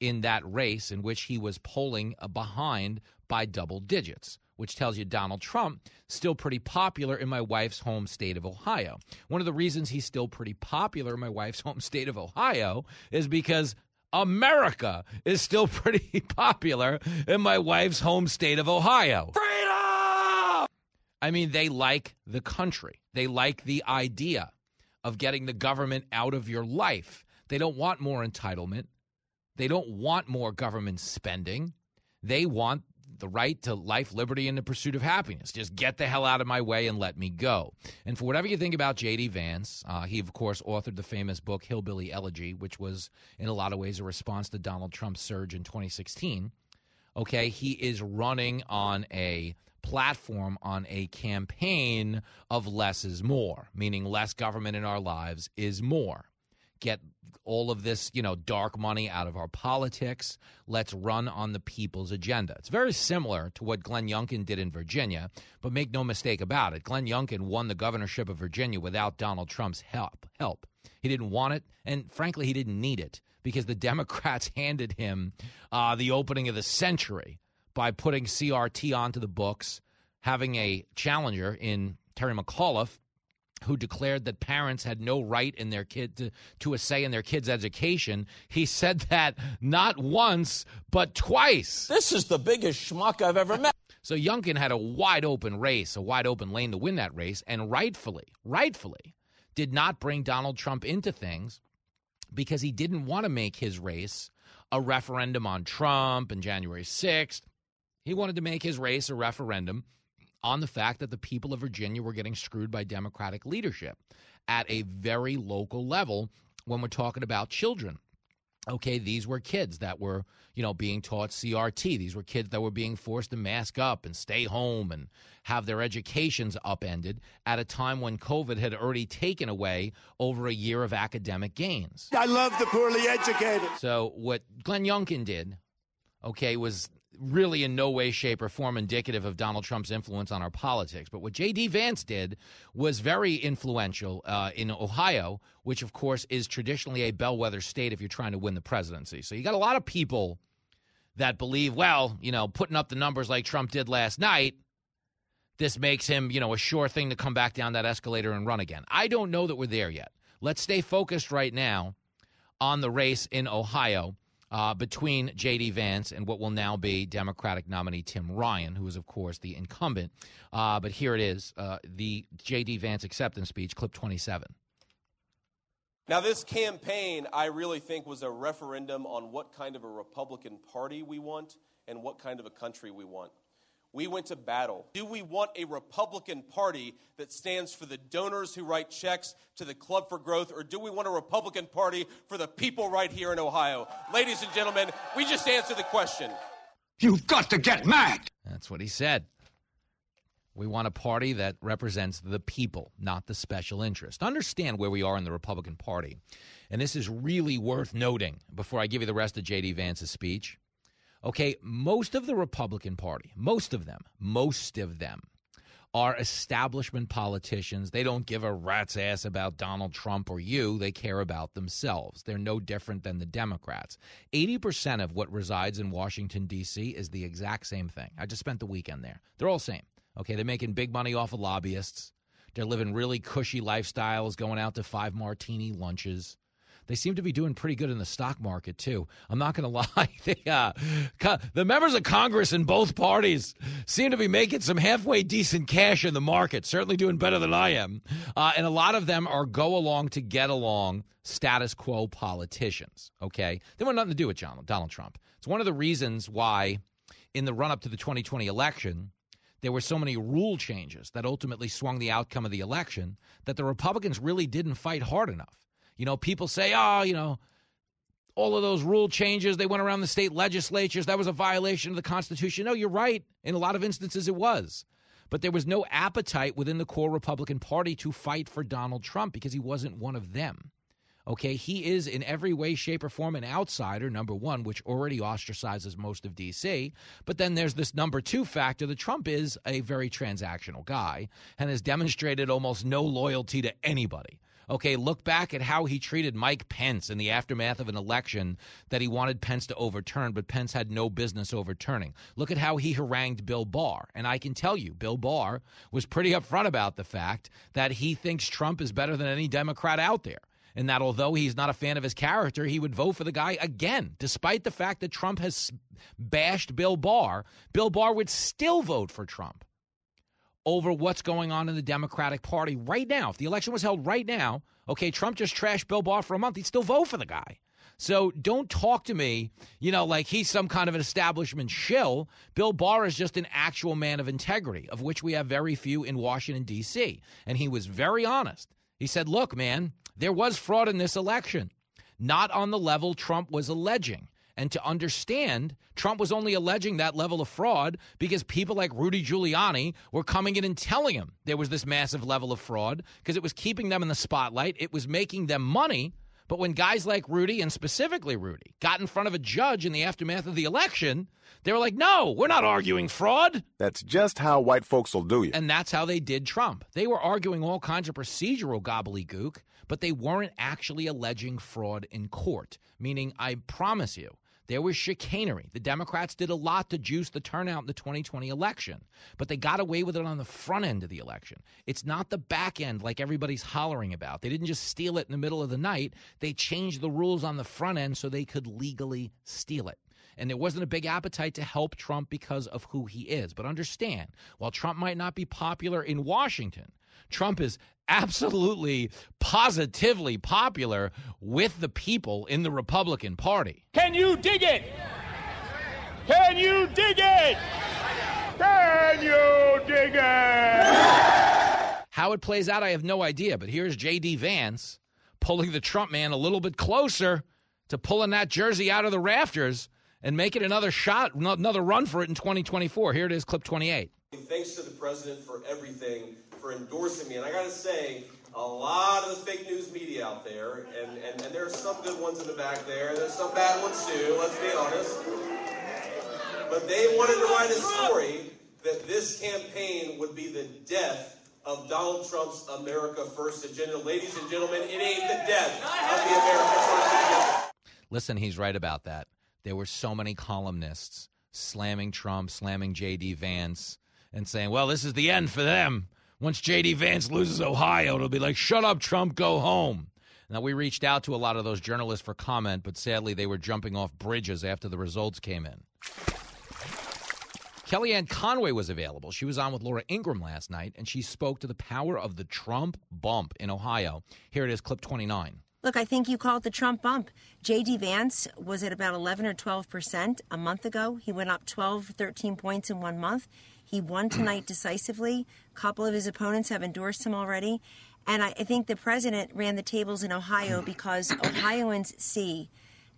in that race in which he was polling behind by double digits which tells you Donald Trump still pretty popular in my wife's home state of Ohio. One of the reasons he's still pretty popular in my wife's home state of Ohio is because America is still pretty popular in my wife's home state of Ohio. Freedom! I mean, they like the country. They like the idea of getting the government out of your life. They don't want more entitlement. They don't want more government spending. They want the right to life, liberty, and the pursuit of happiness. Just get the hell out of my way and let me go. And for whatever you think about J.D. Vance, uh, he, of course, authored the famous book Hillbilly Elegy, which was, in a lot of ways, a response to Donald Trump's surge in 2016. Okay, he is running on a platform on a campaign of less is more, meaning less government in our lives is more get all of this, you know, dark money out of our politics. Let's run on the people's agenda. It's very similar to what Glenn Youngkin did in Virginia, but make no mistake about it. Glenn Youngkin won the governorship of Virginia without Donald Trump's help. Help. He didn't want it, and frankly, he didn't need it because the Democrats handed him uh, the opening of the century by putting CRT onto the books, having a challenger in Terry McAuliffe who declared that parents had no right in their kid to, to a say in their kids' education. He said that not once, but twice. This is the biggest schmuck I've ever met. So Youngkin had a wide open race, a wide open lane to win that race, and rightfully, rightfully, did not bring Donald Trump into things because he didn't want to make his race a referendum on Trump and January 6th. He wanted to make his race a referendum on the fact that the people of Virginia were getting screwed by Democratic leadership at a very local level when we're talking about children. Okay, these were kids that were, you know, being taught CRT. These were kids that were being forced to mask up and stay home and have their educations upended at a time when COVID had already taken away over a year of academic gains. I love the poorly educated. So, what Glenn Youngkin did, okay, was really in no way, shape, or form indicative of Donald Trump's influence on our politics. But what J.D. Vance did was very influential uh, in Ohio, which, of course, is traditionally a bellwether state if you're trying to win the presidency. So you got a lot of people that believe, well, you know, putting up the numbers like Trump did last night, this makes him, you know, a sure thing to come back down that escalator and run again. I don't know that we're there yet. Let's stay focused right now on the race in Ohio uh, between J.D. Vance and what will now be Democratic nominee Tim Ryan, who is, of course, the incumbent. Uh, but here it is uh, the J.D. Vance acceptance speech, clip 27. Now, this campaign, I really think, was a referendum on what kind of a Republican Party we want and what kind of a country we want we went to battle. Do we want a Republican Party that stands for the donors who write checks to the Club for Growth, or do we want a Republican Party for the people right here in Ohio? Ladies and gentlemen, we just answered the question. You've got to get mad. That's what he said. We want a party that represents the people, not the special interest. Understand where we are in the Republican Party. And this is really worth noting before I give you the rest of J.D. Vance's speech. Okay, most of the Republican Party, most of them, most of them are establishment politicians. They don't give a rat's ass about Donald Trump or you. They care about themselves. They're no different than the Democrats. 80% of what resides in Washington, D.C. is the exact same thing. I just spent the weekend there. They're all the same. Okay, they're making big money off of lobbyists. They're living really cushy lifestyles, going out to five martini lunches. They seem to be doing pretty good in the stock market too. I'm not going to lie. They, uh, co- the members of Congress in both parties seem to be making some halfway decent cash in the market. Certainly doing better than I am. Uh, and a lot of them are go along to get along status quo politicians. Okay, they want nothing to do with John, Donald Trump. It's one of the reasons why, in the run up to the 2020 election there were so many rule changes that ultimately swung the outcome of the election that the Republicans really didn't fight hard enough. You know, people say, oh, you know, all of those rule changes, they went around the state legislatures. That was a violation of the Constitution. No, you're right. In a lot of instances, it was. But there was no appetite within the core Republican Party to fight for Donald Trump because he wasn't one of them. Okay, he is in every way, shape, or form an outsider, number one, which already ostracizes most of D.C. But then there's this number two factor that Trump is a very transactional guy and has demonstrated almost no loyalty to anybody. Okay, look back at how he treated Mike Pence in the aftermath of an election that he wanted Pence to overturn, but Pence had no business overturning. Look at how he harangued Bill Barr. And I can tell you, Bill Barr was pretty upfront about the fact that he thinks Trump is better than any Democrat out there and that although he's not a fan of his character, he would vote for the guy again, despite the fact that Trump has bashed Bill Barr. Bill Barr would still vote for Trump over what's going on in the Democratic Party right now. If the election was held right now, okay, Trump just trashed Bill Barr for a month, he'd still vote for the guy. So don't talk to me, you know, like he's some kind of an establishment shill. Bill Barr is just an actual man of integrity, of which we have very few in Washington, D.C. And he was very honest. He said, look, man, there was fraud in this election, not on the level Trump was alleging. And to understand, Trump was only alleging that level of fraud because people like Rudy Giuliani were coming in and telling him there was this massive level of fraud because it was keeping them in the spotlight. It was making them money. But when guys like Rudy, and specifically Rudy, got in front of a judge in the aftermath of the election, they were like, no, we're not arguing fraud. That's just how white folks will do you. And that's how they did Trump. They were arguing all kinds of procedural gobbledygook, but they weren't actually alleging fraud in court. Meaning, I promise you, there was chicanery. The Democrats did a lot to juice the turnout in the 2020 election, but they got away with it on the front end of the election. It's not the back end like everybody's hollering about. They didn't just steal it in the middle of the night, they changed the rules on the front end so they could legally steal it. And there wasn't a big appetite to help Trump because of who he is. But understand, while Trump might not be popular in Washington, Trump is absolutely, positively popular with the people in the Republican Party. Can you dig it? Can you dig it? Can you dig it? How it plays out, I have no idea. But here's J.D. Vance pulling the Trump man a little bit closer to pulling that jersey out of the rafters and make it another shot, another run for it in 2024. Here it is, clip 28. Thanks to the president for everything for endorsing me. And I got to say, a lot of the fake news media out there, and, and, and there are some good ones in the back there, and there's some bad ones too, let's be honest. But they wanted to write a story that this campaign would be the death of Donald Trump's America First agenda. Ladies and gentlemen, it ain't the death of the America First agenda. Listen, he's right about that. There were so many columnists slamming Trump, slamming J.D. Vance, and saying, well, this is the end for them. Once J.D. Vance loses Ohio, it'll be like, shut up, Trump, go home. Now, we reached out to a lot of those journalists for comment, but sadly, they were jumping off bridges after the results came in. Kellyanne Conway was available. She was on with Laura Ingraham last night, and she spoke to the power of the Trump bump in Ohio. Here it is, clip 29. Look, I think you call it the Trump bump. J.D. Vance was at about 11 or 12 percent a month ago. He went up 12, 13 points in one month. He won tonight decisively. A couple of his opponents have endorsed him already. And I, I think the president ran the tables in Ohio because Ohioans see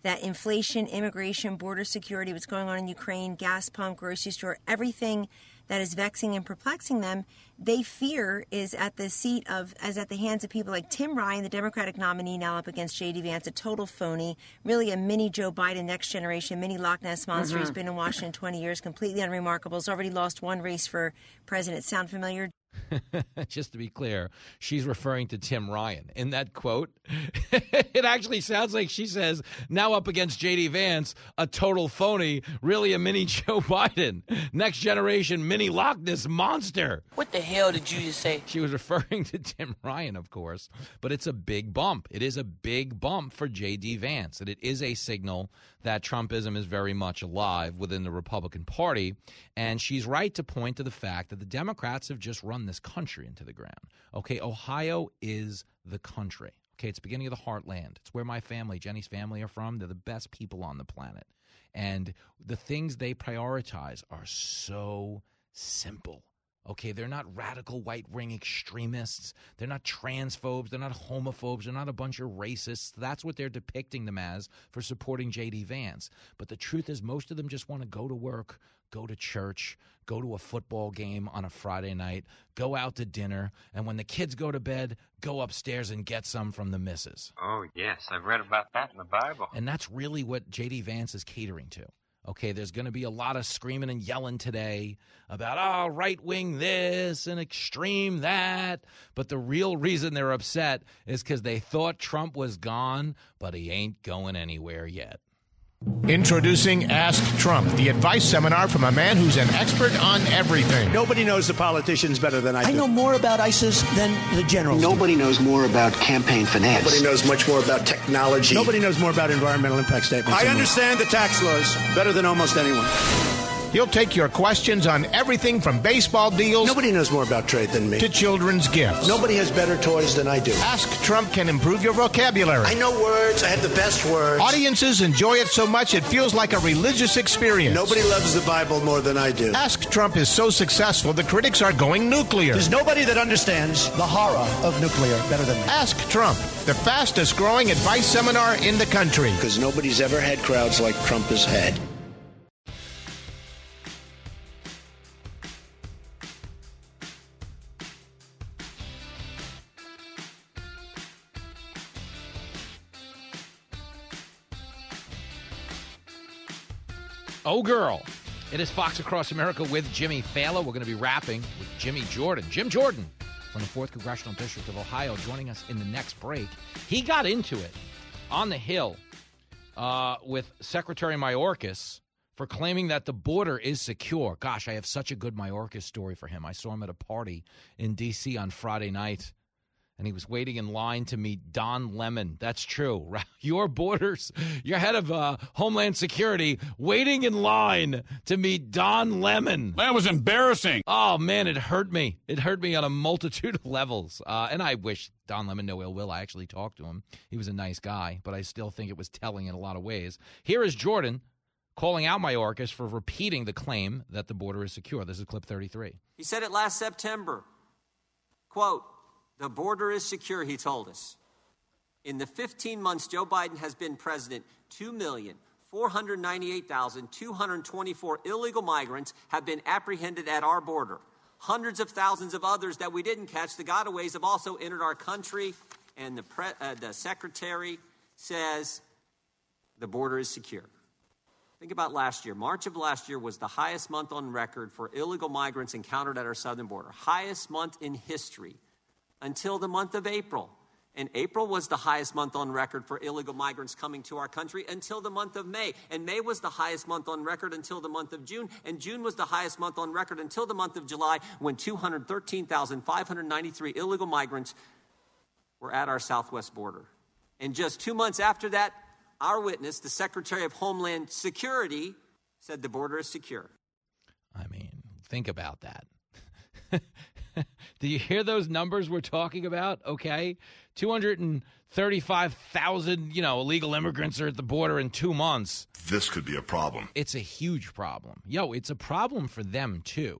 that inflation, immigration, border security, what's going on in Ukraine, gas pump, grocery store, everything that is vexing and perplexing them, they fear is at the seat of, as at the hands of people like Tim Ryan, the Democratic nominee, now up against J.D. Vance, a total phony, really a mini Joe Biden, next generation, mini Loch Ness monster. Mm-hmm. He's been in Washington 20 years, completely unremarkable. Has already lost one race for president. Sound familiar? just to be clear, she's referring to Tim Ryan. In that quote, it actually sounds like she says, now up against JD Vance, a total phony, really a mini Joe Biden, next generation mini Loch Ness monster. What the hell did you just say? She was referring to Tim Ryan, of course, but it's a big bump. It is a big bump for JD Vance, and it is a signal that Trumpism is very much alive within the Republican Party. And she's right to point to the fact that the Democrats have just run this country into the ground. Okay, Ohio is the country. Okay, it's beginning of the heartland. It's where my family, Jenny's family, are from. They're the best people on the planet. And the things they prioritize are so simple. Okay, they're not radical white wing extremists. They're not transphobes. They're not homophobes. They're not a bunch of racists. That's what they're depicting them as for supporting J.D. Vance. But the truth is, most of them just want to go to work, go to church, go to a football game on a Friday night, go out to dinner, and when the kids go to bed, go upstairs and get some from the missus. Oh, yes, I've read about that in the Bible. And that's really what J.D. Vance is catering to. Okay, there's going to be a lot of screaming and yelling today about, oh, right wing this and extreme that. But the real reason they're upset is because they thought Trump was gone, but he ain't going anywhere yet. Introducing Ask Trump, the advice seminar from a man who's an expert on everything. Nobody knows the politicians better than I do. I know more about ISIS than the generals. Nobody do. knows more about campaign finance. Nobody knows much more about technology. Nobody knows more about environmental impact statements. I understand the tax laws better than almost anyone. He'll take your questions on everything from baseball deals. Nobody knows more about trade than me. To children's gifts. Nobody has better toys than I do. Ask Trump can improve your vocabulary. I know words. I have the best words. Audiences enjoy it so much it feels like a religious experience. Nobody loves the Bible more than I do. Ask Trump is so successful the critics are going nuclear. There's nobody that understands the horror of nuclear better than me. Ask Trump, the fastest growing advice seminar in the country. Because nobody's ever had crowds like Trump has had. Oh, girl. It is Fox Across America with Jimmy Failla. We're going to be rapping with Jimmy Jordan. Jim Jordan from the 4th Congressional District of Ohio joining us in the next break. He got into it on the Hill uh, with Secretary Mayorkas for claiming that the border is secure. Gosh, I have such a good Mayorkas story for him. I saw him at a party in D.C. on Friday night and he was waiting in line to meet Don Lemon. That's true. Your borders, your head of uh, Homeland Security, waiting in line to meet Don Lemon. That was embarrassing. Oh man, it hurt me. It hurt me on a multitude of levels. Uh, and I wish Don Lemon no ill will. I actually talked to him. He was a nice guy, but I still think it was telling in a lot of ways. Here is Jordan calling out Mayorkas for repeating the claim that the border is secure. This is clip 33. He said it last September. Quote. The border is secure, he told us. In the 15 months Joe Biden has been president, 2,498,224 illegal migrants have been apprehended at our border. Hundreds of thousands of others that we didn't catch, the gotaways, have also entered our country. And the, pre- uh, the secretary says the border is secure. Think about last year. March of last year was the highest month on record for illegal migrants encountered at our southern border. Highest month in history until the month of April. And April was the highest month on record for illegal migrants coming to our country until the month of May. And May was the highest month on record until the month of June. And June was the highest month on record until the month of July when 213,593 illegal migrants were at our southwest border. And just two months after that, our witness, the Secretary of Homeland Security, said the border is secure. I mean, think about that. Do you hear those numbers we're talking about? Okay. 235,000, you know, illegal immigrants are at the border in 2 months. This could be a problem. It's a huge problem. Yo, it's a problem for them too.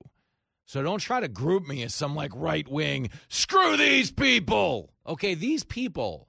So don't try to group me as some like right wing, screw these people. Okay, these people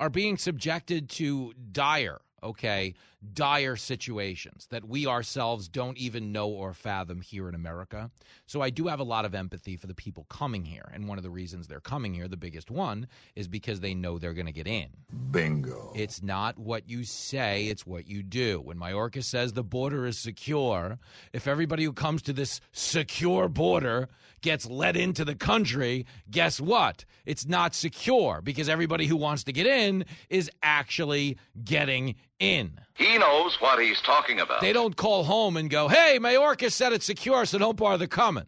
are being subjected to dire, okay, dire situations that we ourselves don't even know or fathom here in America. So I do have a lot of empathy for the people coming here. And one of the reasons they're coming here, the biggest one, is because they know they're going to get in. Bingo. It's not what you say, it's what you do. When Mayorkas says the border is secure, if everybody who comes to this secure border gets let into the country, guess what? It's not secure because everybody who wants to get in is actually getting in. He knows what he's talking about. They don't call home and go, hey, Mayorkas said it's secure, so don't bother coming.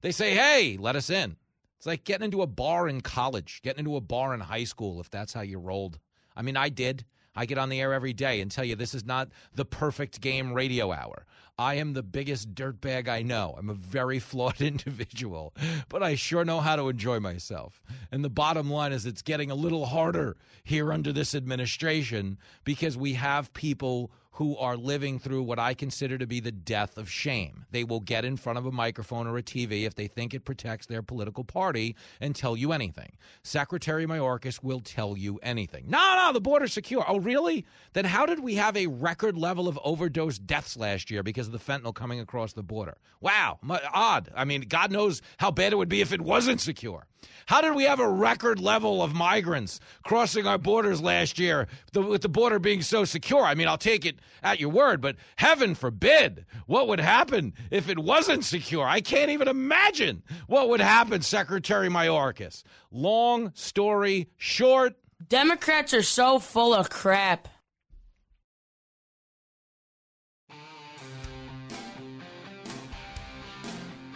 They say, hey, let us in. It's like getting into a bar in college, getting into a bar in high school, if that's how you rolled. I mean, I did. I get on the air every day and tell you this is not the perfect game radio hour. I am the biggest dirtbag I know. I'm a very flawed individual, but I sure know how to enjoy myself. And the bottom line is it's getting a little harder here under this administration because we have people who are living through what I consider to be the death of shame. They will get in front of a microphone or a TV if they think it protects their political party and tell you anything. Secretary Mayorkas will tell you anything. No, no, the border's secure. Oh, really? Then how did we have a record level of overdose deaths last year because of the fentanyl coming across the border? Wow, odd. I mean, God knows how bad it would be if it wasn't secure. How did we have a record level of migrants crossing our borders last year the, with the border being so secure? I mean, I'll take it at your word, but heaven forbid what would happen if it wasn't secure. I can't even imagine what would happen, Secretary Mayorkas. Long story short. Democrats are so full of crap.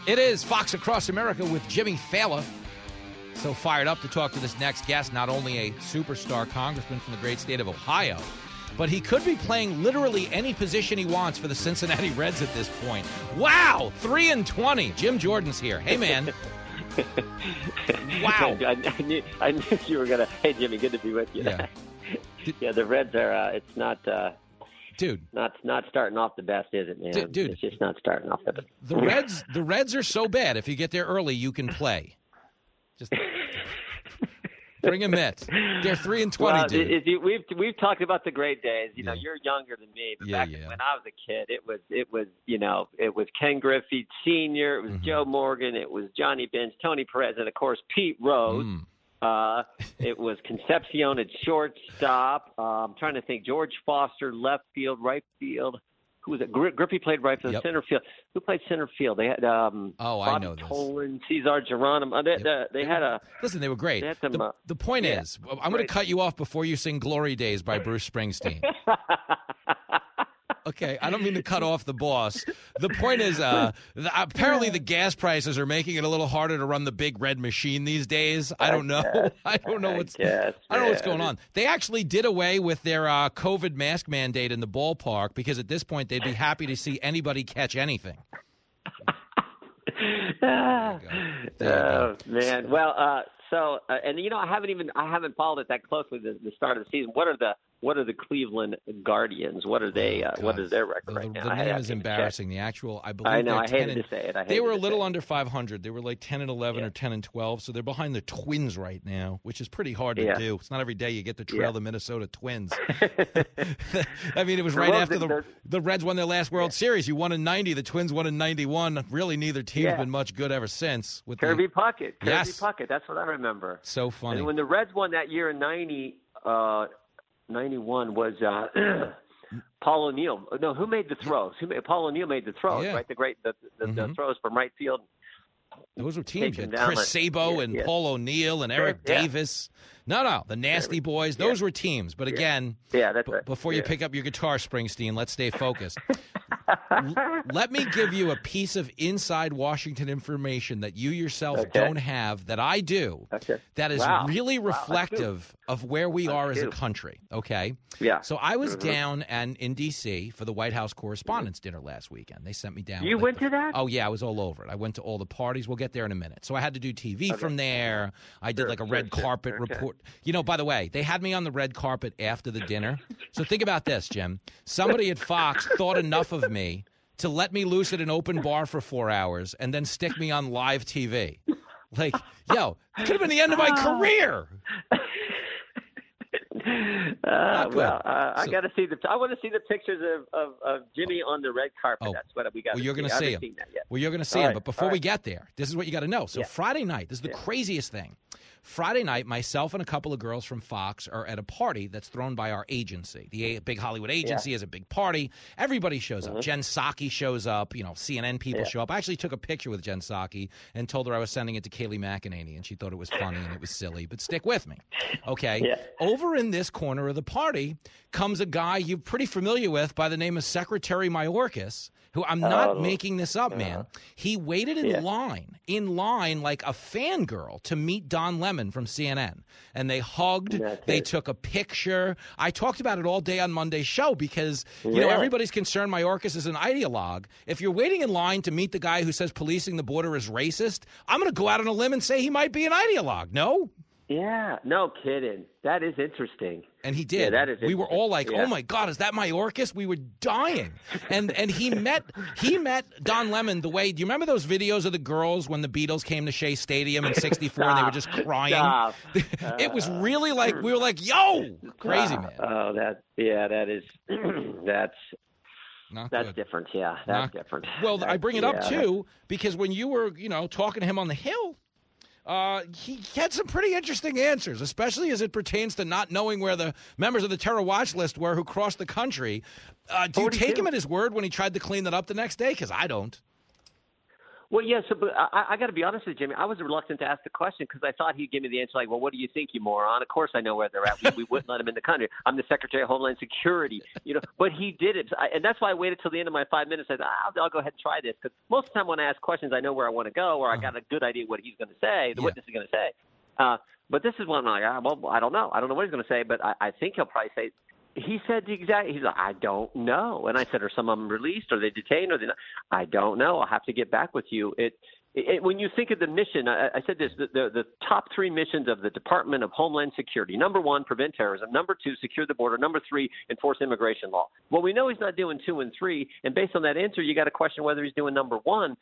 It is Fox Across America with Jimmy Failla. So fired up to talk to this next guest, not only a superstar congressman from the great state of Ohio, but he could be playing literally any position he wants for the Cincinnati Reds at this point. Wow, 3 and 20. Jim Jordan's here. Hey, man. wow. I, I, knew, I knew you were going to. Hey, Jimmy, good to be with you. Yeah, yeah the Reds are, uh, it's not. Uh, dude. Not not starting off the best, is it, man? Dude, dude. it's just not starting off the best. The Reds, the Reds are so bad. If you get there early, you can play. Just bring a mitt. They're three and twenty. Well, dude. It, it, we've we've talked about the great days. You know, Yeah. you're younger than me, but Yeah, back yeah. when I was a kid, it was it was you know it was Ken Griffey Senior, it was Mm-hmm. Joe Morgan, it was Johnny Bench, Tony Perez, and of course Pete Rose. Mm. Uh, it was Concepcion at shortstop. Uh, I'm trying to think. George Foster, left field, right field. Who was it? Gri- Griffey played right field, Yep. center field. Who played center field? They had um, Oh, I know this. Tolan, Cesar Geronimo. They, they, they had a. Listen, they were great. They some, the, uh, the point yeah, is, I'm going to cut you off before you sing "Glory Days" by Bruce Springsteen. okay, I don't mean to cut off the boss. The point is, uh, the, apparently the gas prices are making it a little harder to run the big red machine these days. I don't know. I don't know what's. guess, I don't know what's going on. They actually did away with their uh, COVID mask mandate in the ballpark because at this point they'd be happy to see anybody catch anything. Ah, oh man. Well, uh, so uh, and you know I haven't even I haven't followed it that closely the, the start of the season. What are the what are the Cleveland Guardians? What are they? Uh, what is their record The, right now? the name is check. embarrassing. The actual, I believe, I know. I 10 hated and- to say it. I they were a little under 500. They were like 10 and 11 Yeah. or 10 and 12. So they're behind the Twins right now, which is pretty hard to Yeah. do. It's not every day you get to trail Yeah. the Minnesota Twins. I mean, it was right after the the- the Reds won their last World Series. You won in 90. The Twins won in 91. Really, neither team's been much good ever since. With the- Kirby Puckett. Kirby Yes. Puckett. That's what I remember. so funny. And when the Reds won that year in 90, uh, 91 was uh, Paul O'Neill. No, who made the throws? Who made, Paul O'Neill made the throws, Yeah. right? The great the, the, the Mhm. throws from right field. Those were teams. Chris like- Sabo yeah, and yeah. Paul O'Neill and Eric. Davis. No, no, the Nasty Boys. Those were teams. But again, Yeah, that's b- right. before you pick up your guitar, Springsteen, let's stay focused. L- let me give you a piece of inside Washington information that you yourself Okay. don't have that I do. Okay. That is Wow. really reflective of where we are as a country. Okay. Yeah. So I was Mhm. down and in D.C. for the White House Correspondents' Dinner last weekend. They sent me down. You like, went the- to that? Oh yeah, I was all over it. I went to all the parties. We'll get there in a minute. So I had to do TV Okay. from there. I did Sure, like a red sure. carpet report. You know, by the way, they had me on the red carpet after the dinner. So think about this, Jim. Somebody at Fox thought enough of me to let me loose at an open bar for four hours and then stick me on live TV. Like, yo, could have been the end of my career. Uh, well, uh, I got to see the. I want to see the pictures of, of, of Jimmy on the red carpet. Oh. That's what we got. Well, you're going to see him. Well, you're going to see All him. right, But before all we get there, this is what you got to know. So Yeah. Friday night, this is the Yeah. craziest thing. Friday night, myself and a couple of girls from Fox are at a party that's thrown by our agency. The a- big Hollywood agency has a big party. Everybody shows up. Jen Psaki shows up. You know, CNN people Mm-hmm. Yeah. show up. I actually took a picture with Jen Psaki and told her I was sending it to Kayleigh McEnany, and she thought it was funny and it was silly. But stick with me, okay? Yeah. Over in this corner of the party comes a guy you're pretty familiar with by the name of Secretary Mayorkas, who I'm not Oh, making this up, man. He waited in Yeah. line, in line like a fangirl to meet Don Lemon from CNN. And they hugged, That's they it. took a picture. I talked about it all day on Monday's show because, you know, everybody's concerned Mayorkas is an ideologue. If you're waiting in line to meet the guy who says policing the border is racist, I'm going to go out on a limb and say he might be an ideologue. No? Yeah, no kidding. That is interesting. And he did. Yeah, that is we were all like, interesting. "Oh my God, is that my Mayorkas?" We were dying. And and he met he met Don Lemon the way. Do you remember those videos of the girls when the Beatles came to Shea Stadium in '64 and they were just crying? It was really like we were like, "Yo, crazy man." Oh, that yeah, that is that's Not that's good. different. Yeah, that's Not- different. Well, I bring it up yeah, too because when you were, you know, talking to him on the Hill, uh, he had some pretty interesting answers, especially as it pertains to not knowing where the members of the terror watch list were who crossed the country. Uh, do you take him at his word when he tried to clean that up the next day? Because I don't. Well, yeah. So, but I, I got to be honest with you, Jimmy. I was reluctant to ask the question because I thought he'd give me the answer like, "Well, what do you think, you moron?" Of course, I know where they're at. We, we wouldn't let him in the country. I'm the Secretary of Homeland Security, you know. But he did it, I, and that's why I waited till the end of my five minutes. I said, "I'll, I'll go ahead and try this," because most of the time when I ask questions, I know where I want to go, or I got a good idea what he's going to say, the Yeah. witness is going to say. Uh, but this is one I'm like, ah, well, I don't know. I don't know what he's going to say, but I, I think he'll probably say. He said the exact. He's like, I don't know, and I said, are some of them released? Are they detained? Or they not? I don't know. I'll have to get back with you. It, it when you think of the mission, I, I said this: the, the the top three missions of the Department of Homeland Security. Number one, prevent terrorism. Number two, secure the border. Number three, enforce immigration law. Well, we know he's not doing two and three, and based on that answer, you got to question whether he's doing number one.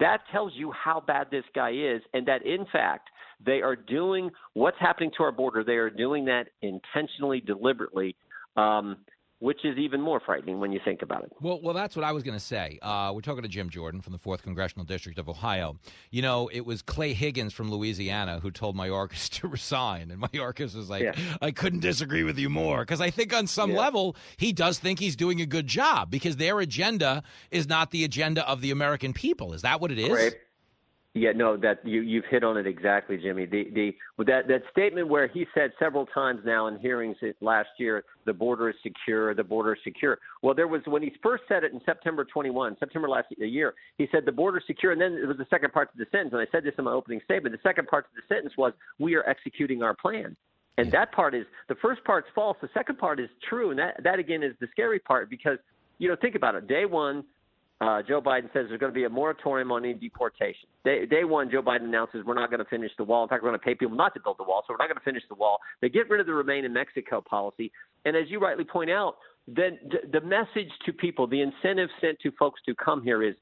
That tells you how bad this guy is, and that in fact they are doing what's happening to our border. They are doing that intentionally, deliberately. Um, which is even more frightening when you think about it. Well, well, that's what I was going to say. Uh, we're talking to Jim Jordan from the Fourth Congressional District of Ohio. You know, it was Clay Higgins from Louisiana who told Mayorkas to resign, and Mayorkas was like, Yeah. "I couldn't disagree with you more," because I think on some Yeah. level he does think he's doing a good job because their agenda is not the agenda of the American people. Is that what it is? Great. Yeah, no, that you you've hit on it exactly, Jimmy. The the that that statement where he said several times now in hearings last year, the border is secure, the border is secure. Well, there was when he first said it in September 21, September last year, he said the border is secure, and then there was the second part to the sentence, and I said this in my opening statement. The second part to the sentence was, "We are executing our plan." And that part is the first part's false. The second part is true, and that that again is the scary part because you know think about it. Day one, uh, Joe Biden says there's going to be a moratorium on any deportation. Day, day one, Joe Biden announces we're not going to finish the wall. In fact, we're going to pay people not to build the wall, so we're not going to finish the wall. They get rid of the Remain in Mexico policy, and as you rightly point out, then the, the message to people, the incentive sent to folks to come here is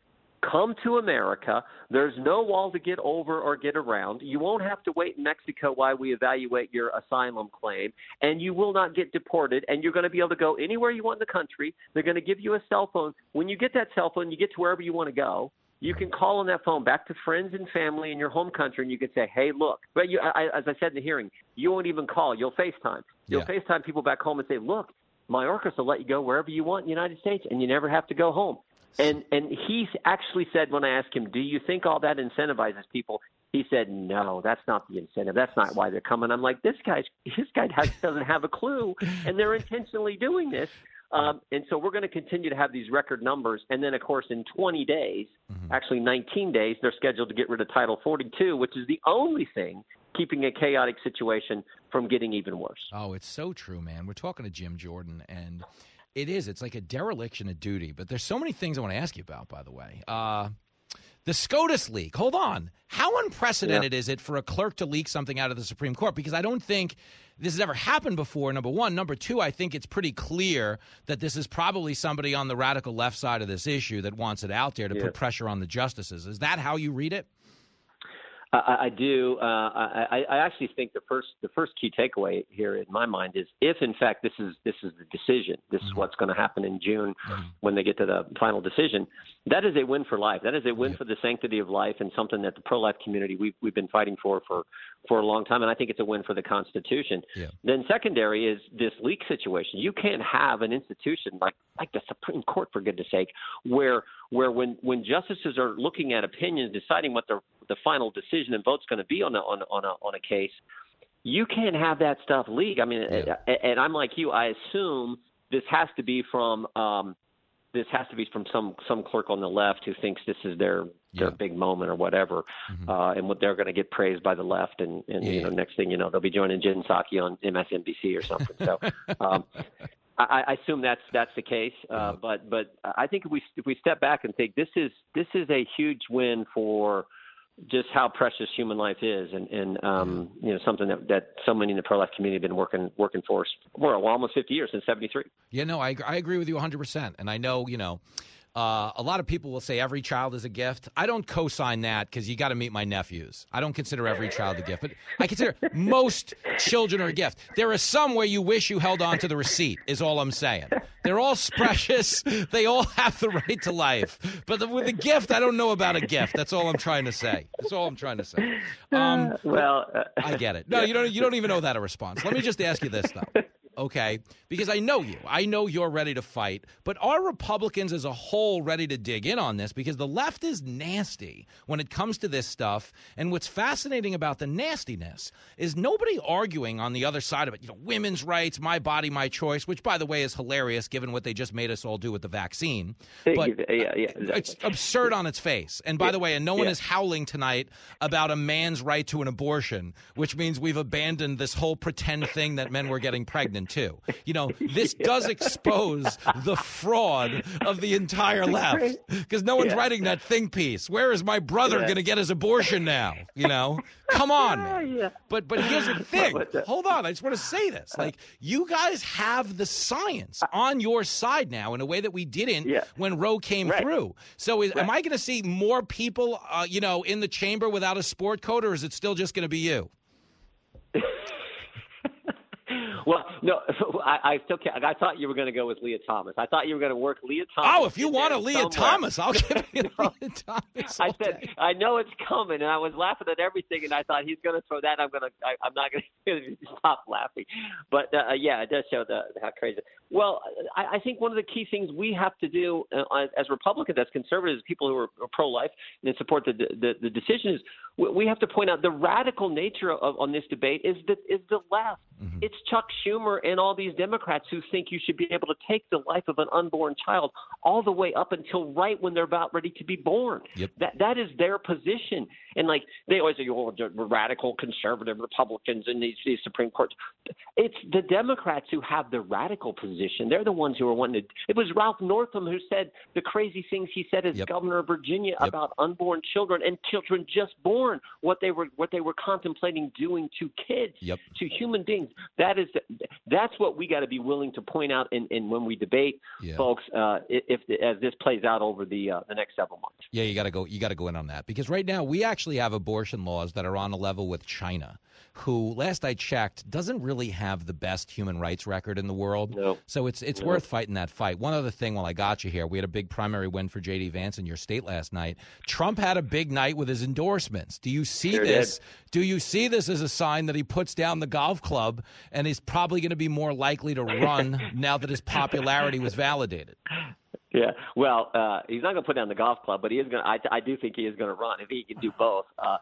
come to America. There's no wall to get over or get around. You won't have to wait in Mexico while we evaluate your asylum claim, and you will not get deported. And you're going to be able to go anywhere you want in the country. They're going to give you a cell phone. When you get that cell phone, you get to wherever you want to go. You can call on that phone back to friends and family in your home country, and you can say, "Hey, look." But you, I, as I said in the hearing, you won't even call. You'll FaceTime. You'll Yeah. FaceTime people back home and say, "Look, Mayorkas will let you go wherever you want in the United States, and you never have to go home." And and he actually said when I asked him, "Do you think all that incentivizes people?" He said, "No, that's not the incentive. That's not why they're coming." I'm like, "This guy's this guy has, doesn't have a clue, and they're intentionally doing this." Um, and so we're going to continue to have these record numbers. And then, of course, in 20 days, actually 19 days, they're scheduled to get rid of Title 42, which is the only thing keeping a chaotic situation from getting even worse. Oh, it's so true, man. We're talking to Jim Jordan, and it is. It's like a dereliction of duty. But there's so many things I want to ask you about, by the way. Uh, the SCOTUS leak. Hold on. How unprecedented is it for a clerk to leak something out of the Supreme Court? Because I don't think this has ever happened before, number one. Number two, I think it's pretty clear that this is probably somebody on the radical left side of this issue that wants it out there to Yeah. put pressure on the justices. Is that how you read it? I, I do. Uh, I, I actually think the first the first key takeaway here in my mind is if in fact this is this is the decision, this is what's going to happen in June when they get to the final decision. That is a win for life. That is a win for the sanctity of life and something that the pro life community we've we've been fighting for for for a long time. And I think it's a win for the Constitution. Then secondary is this leak situation. You can't have an institution like like the Supreme Court, for goodness sake, where where when when justices are looking at opinions, deciding what the the final decision and vote's going to be on a on a, on a on a case, you can't have that stuff leak. I mean, and, and I'm like you. I assume this has to be from um, this has to be from some some clerk on the left who thinks this is their their big moment or whatever, uh, and what they're going to get praised by the left, and, and you know next thing you know they'll be joining Jen Psaki on MSNBC or something. So. Um, I, I assume that's that's the case, uh, but but I think if we if we step back and think this is this is a huge win for just how precious human life is, and and um, you know something that that so many in the pro life community have been working working for for well, almost 50 years since '73. Yeah, no, I I agree with you 100, percent and I know you know. Uh, a lot of people will say every child is a gift. I don't co-sign that because you got to meet my nephews. I don't consider every child a gift, but I consider most children are a gift. There are some where you wish you held on to the receipt. Is all I'm saying. They're all precious. They all have the right to life. But with a gift, I don't know about a gift. That's all I'm trying to say. That's all I'm trying to say. Um, well, uh, I get it. No, you don't. You don't even know that a response. Let me just ask you this though okay? Because I know you. I know you're ready to fight. But are Republicans as a whole ready to dig in on this? Because the left is nasty when it comes to this stuff. And what's fascinating about the nastiness is nobody arguing on the other side of it. You know, women's rights, my body, my choice, which, by the way, is hilarious given what they just made us all do with the vaccine. But yeah, yeah, exactly. it's absurd on its face. And by the way, and no one yeah. is howling tonight about a man's right to an abortion, which means we've abandoned this whole pretend thing that men were getting pregnant too. You know, this does expose the fraud of the entire left because no one's Yeah. writing that think piece. Where is my brother Yeah. going to get his abortion now? You know, come on. Yeah. But but here's the thing. Hold on, I just want to say this. Like you guys have the science on your side now in a way that we didn't when Roe came through. So is, am I going to see more people, uh, you know, in the chamber without a sport coat, or is it still just going to be you? Well, no, I, I still can't. I thought you were going to go with Lia Thomas. I thought you were going to work Lia Thomas. Oh, if you want a Lia somewhere. Thomas, I'll give you a Lia Thomas. I said, day. I know it's coming, and I was laughing at everything, and I thought he's going to throw that. I'm going to, I'm not going to stop laughing. But uh, yeah, it does show the how crazy. Well, I, I think one of the key things we have to do uh, as Republicans, as conservatives, people who are, are pro-life and support the, the the decision is we- we have to point out the radical nature of on this debate is that is the left. Mm-hmm. It's Chuck Schumer and all these Democrats who think you should be able to take the life of an unborn child all the way up until right when they're about ready to be born. Yep. That that is their position. And like they always say, oh, radical conservative Republicans and these, these Supreme Courts. It's the Democrats who have the radical position. They're the ones who are wanting to. It was Ralph Northam who said the crazy things he said as governor of Virginia about unborn children and children just born. What they were what they were contemplating doing to kids, Yep. to human beings. That is that's what we got to be willing to point out. And in, when we debate, Yeah. folks, uh, if, if as this plays out over the uh, the next several months. Yeah, you got to go. You got to go in on that because right now we actually have abortion laws that are on a level with China, who last I checked doesn't really have the best human rights record in the world. No. So it's it's No. worth fighting that fight. One other thing, while I got you here, we had a big primary win for J.D. Vance in your state last night. Trump had a big night with his endorsements. Do you see Sure this? did. Do you see this as a sign that he puts down the golf club and is probably going to be more likely to run now that his popularity was validated? Yeah, well, uh, he's not going to put down the golf club, but he is going. I, I do think he is going to run if he can do both. Uh,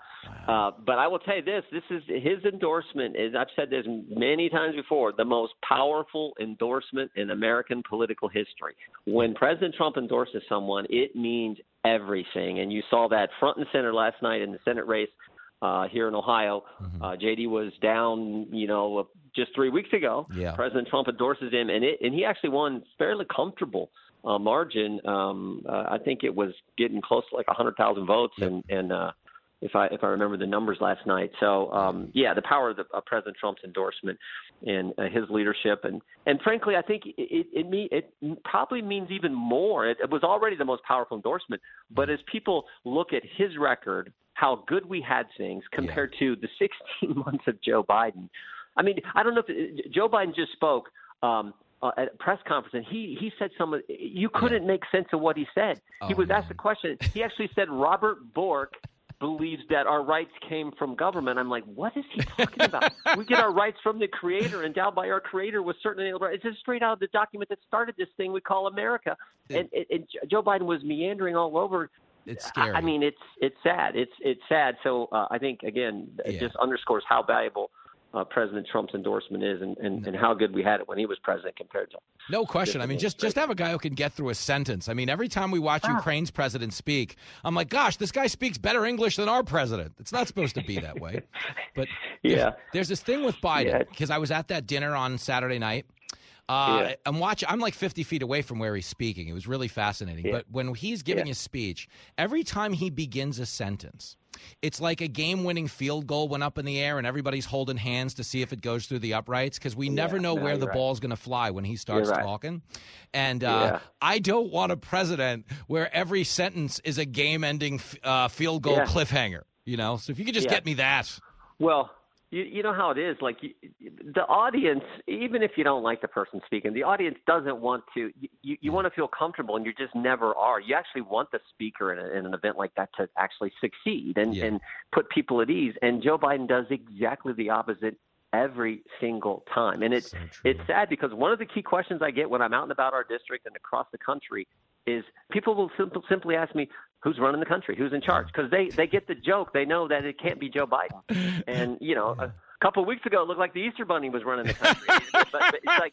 uh, but I will tell you this: this is his endorsement. Is I've said this many times before, the most powerful endorsement in American political history. When President Trump endorses someone, it means everything, and you saw that front and center last night in the Senate race uh, here in Ohio. Uh, JD was down, you know, just three weeks ago. Yeah. President Trump endorses him, and it and he actually won fairly comfortable uh, margin. Um, uh, I think it was getting close to like a hundred thousand votes, and and uh, if I if I remember the numbers last night. So um, yeah, the power of the, uh, President Trump's endorsement and uh, his leadership, and and frankly, I think it it it, me, it probably means even more. It, it was already the most powerful endorsement, but as people look at his record how good we had things compared yeah. to the 16 months of Joe Biden. I mean, I don't know if Joe Biden just spoke um, uh, at a press conference, and he he said some. You couldn't yeah. make sense of what he said. Oh, he was man. asked a question. He actually said Robert Bork believes that our rights came from government. I'm like, what is he talking about? we get our rights from the Creator, endowed by our Creator with certain. Rights. It's just straight out of the document that started this thing we call America. And, and, and Joe Biden was meandering all over. It's scary. I, I mean, it's it's sad. It's it's sad. So uh, I think again, it yeah. just underscores how valuable uh, President Trump's endorsement is and, and, and, how good we had it when he was president compared to. No question. I mean, just just have a guy who can get through a sentence. I mean, every time we watch ah. Ukraine's president speak, I'm like, gosh, this guy speaks better English than our president. It's not supposed to be that way. But yeah, there's, there's this thing with Biden because yeah. I was at that dinner on Saturday night. Uh, yeah. I'm watching. I'm like 50 feet away from where he's speaking. It was really fascinating. Yeah. But when he's giving yeah. a speech, every time he begins a sentence, it's like a game-winning field goal went up in the air, and everybody's holding hands to see if it goes through the uprights because we never know no, where the right. ball's going to fly when he starts right. talking. And uh, I don't want a president where every sentence is a game-ending uh, field goal cliffhanger. You know, so if you could just get me that. Well, you, you know how it is. Like you, the audience, even if you don't like the person speaking, the audience doesn't want to. You, you want to feel comfortable, and you just never are. You actually want the speaker in, a, in an event like that to actually succeed and, yeah. and put people at ease. And Joe Biden does exactly the opposite every single time. And it's so it's sad because one of the key questions I get when I'm out and about our district and across the country is people will simple, simply ask me who's running the country, who's in charge, because they they get the joke. They know that it can't be Joe Biden, and you know. Yeah couple of weeks ago, it looked like the Easter Bunny was running the country. but, but, it's like,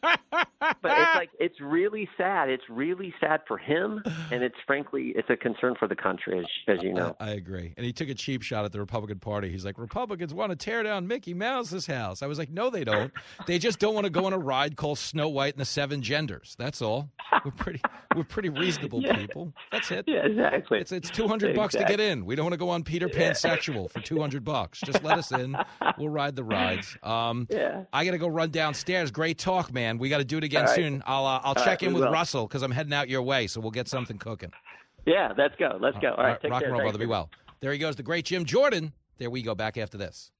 but it's like it's really sad. It's really sad for him, and it's frankly it's a concern for the country, as, as you know. I, I, agree. And he took a cheap shot at the Republican Party. He's like, Republicans want to tear down Mickey Mouse's house. I was like, no, they don't. They just don't want to go on a ride called Snow White and the Seven Genders. That's all. We're pretty we're pretty reasonable yeah. people. That's it. Yeah, exactly. It's it's two hundred exactly. bucks to get in. We don't want to go on Peter Pan yeah. Sexual for two hundred bucks. Just let us in. We'll ride the ride rides. Um, yeah. I got to go run downstairs. Great talk, man. We got to do it again right. soon. I'll uh, I'll All check right, in with will. Russell because I'm heading out your way, so we'll get something cooking. Yeah, let's go. Let's go. All right, All right rock care. and roll, brother. Be well. There he goes, the great Jim Jordan. There we go. Back after this.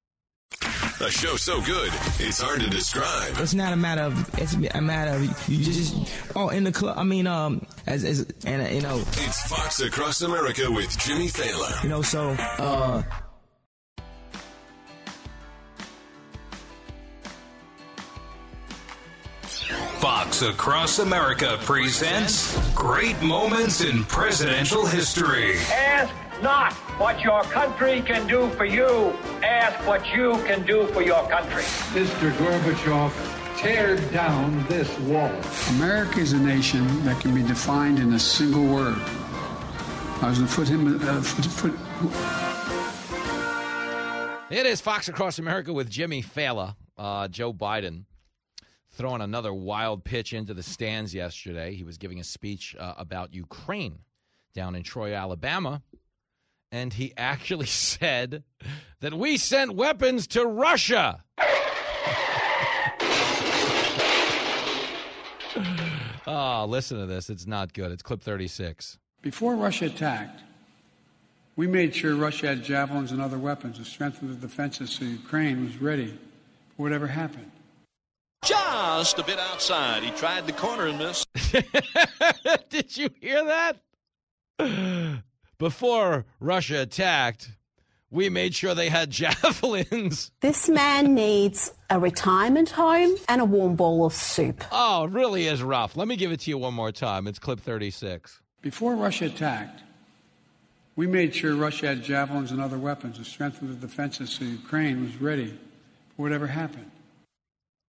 A show so good, it's hard to describe. It's not a matter of. It's a matter of you just. Oh, in the club. I mean, um, as as and uh, you know. It's Fox Across America with Jimmy Failla. You know, so uh. Fox Across America presents Great Moments in Presidential History. Ask not what your country can do for you, ask what you can do for your country. Mr. Gorbachev, tear down this wall. America is a nation that can be defined in a single word. I was going to put him. Uh, foot, foot. It is Fox Across America with Jimmy Failla, uh, Joe Biden throwing another wild pitch into the stands yesterday. He was giving a speech uh, about Ukraine down in Troy, Alabama. And he actually said that we sent weapons to Russia. oh, listen to this. It's not good. It's clip 36. Before Russia attacked, we made sure Russia had javelins and other weapons to strengthen the defenses so Ukraine was ready for whatever happened just a bit outside. He tried the corner and missed. Did you hear that? Before Russia attacked, we made sure they had javelins. This man needs a retirement home and a warm bowl of soup. Oh, it really is rough. Let me give it to you one more time. It's clip 36. Before Russia attacked, we made sure Russia had javelins and other weapons to strengthen the defenses so Ukraine was ready for whatever happened.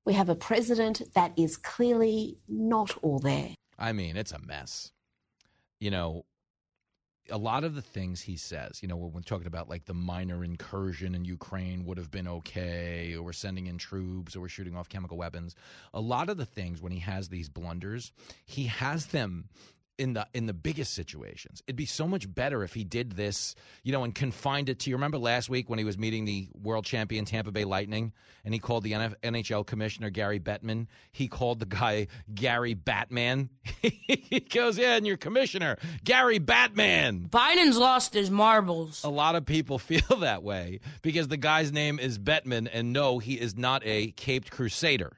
We have a president that is clearly not all there. I mean, it's a mess. You know, a lot of the things he says, you know, when we're talking about like the minor incursion in Ukraine would have been okay, or we're sending in troops, or we're shooting off chemical weapons. A lot of the things when he has these blunders, he has them in the in the biggest situations. It'd be so much better if he did this, you know, and confined it to. You remember last week when he was meeting the world champion Tampa Bay Lightning, and he called the NF, NHL commissioner Gary Bettman. He called the guy Gary Batman. he goes, "Yeah, and your commissioner Gary Batman." Biden's lost his marbles. A lot of people feel that way because the guy's name is Bettman, and no, he is not a caped crusader.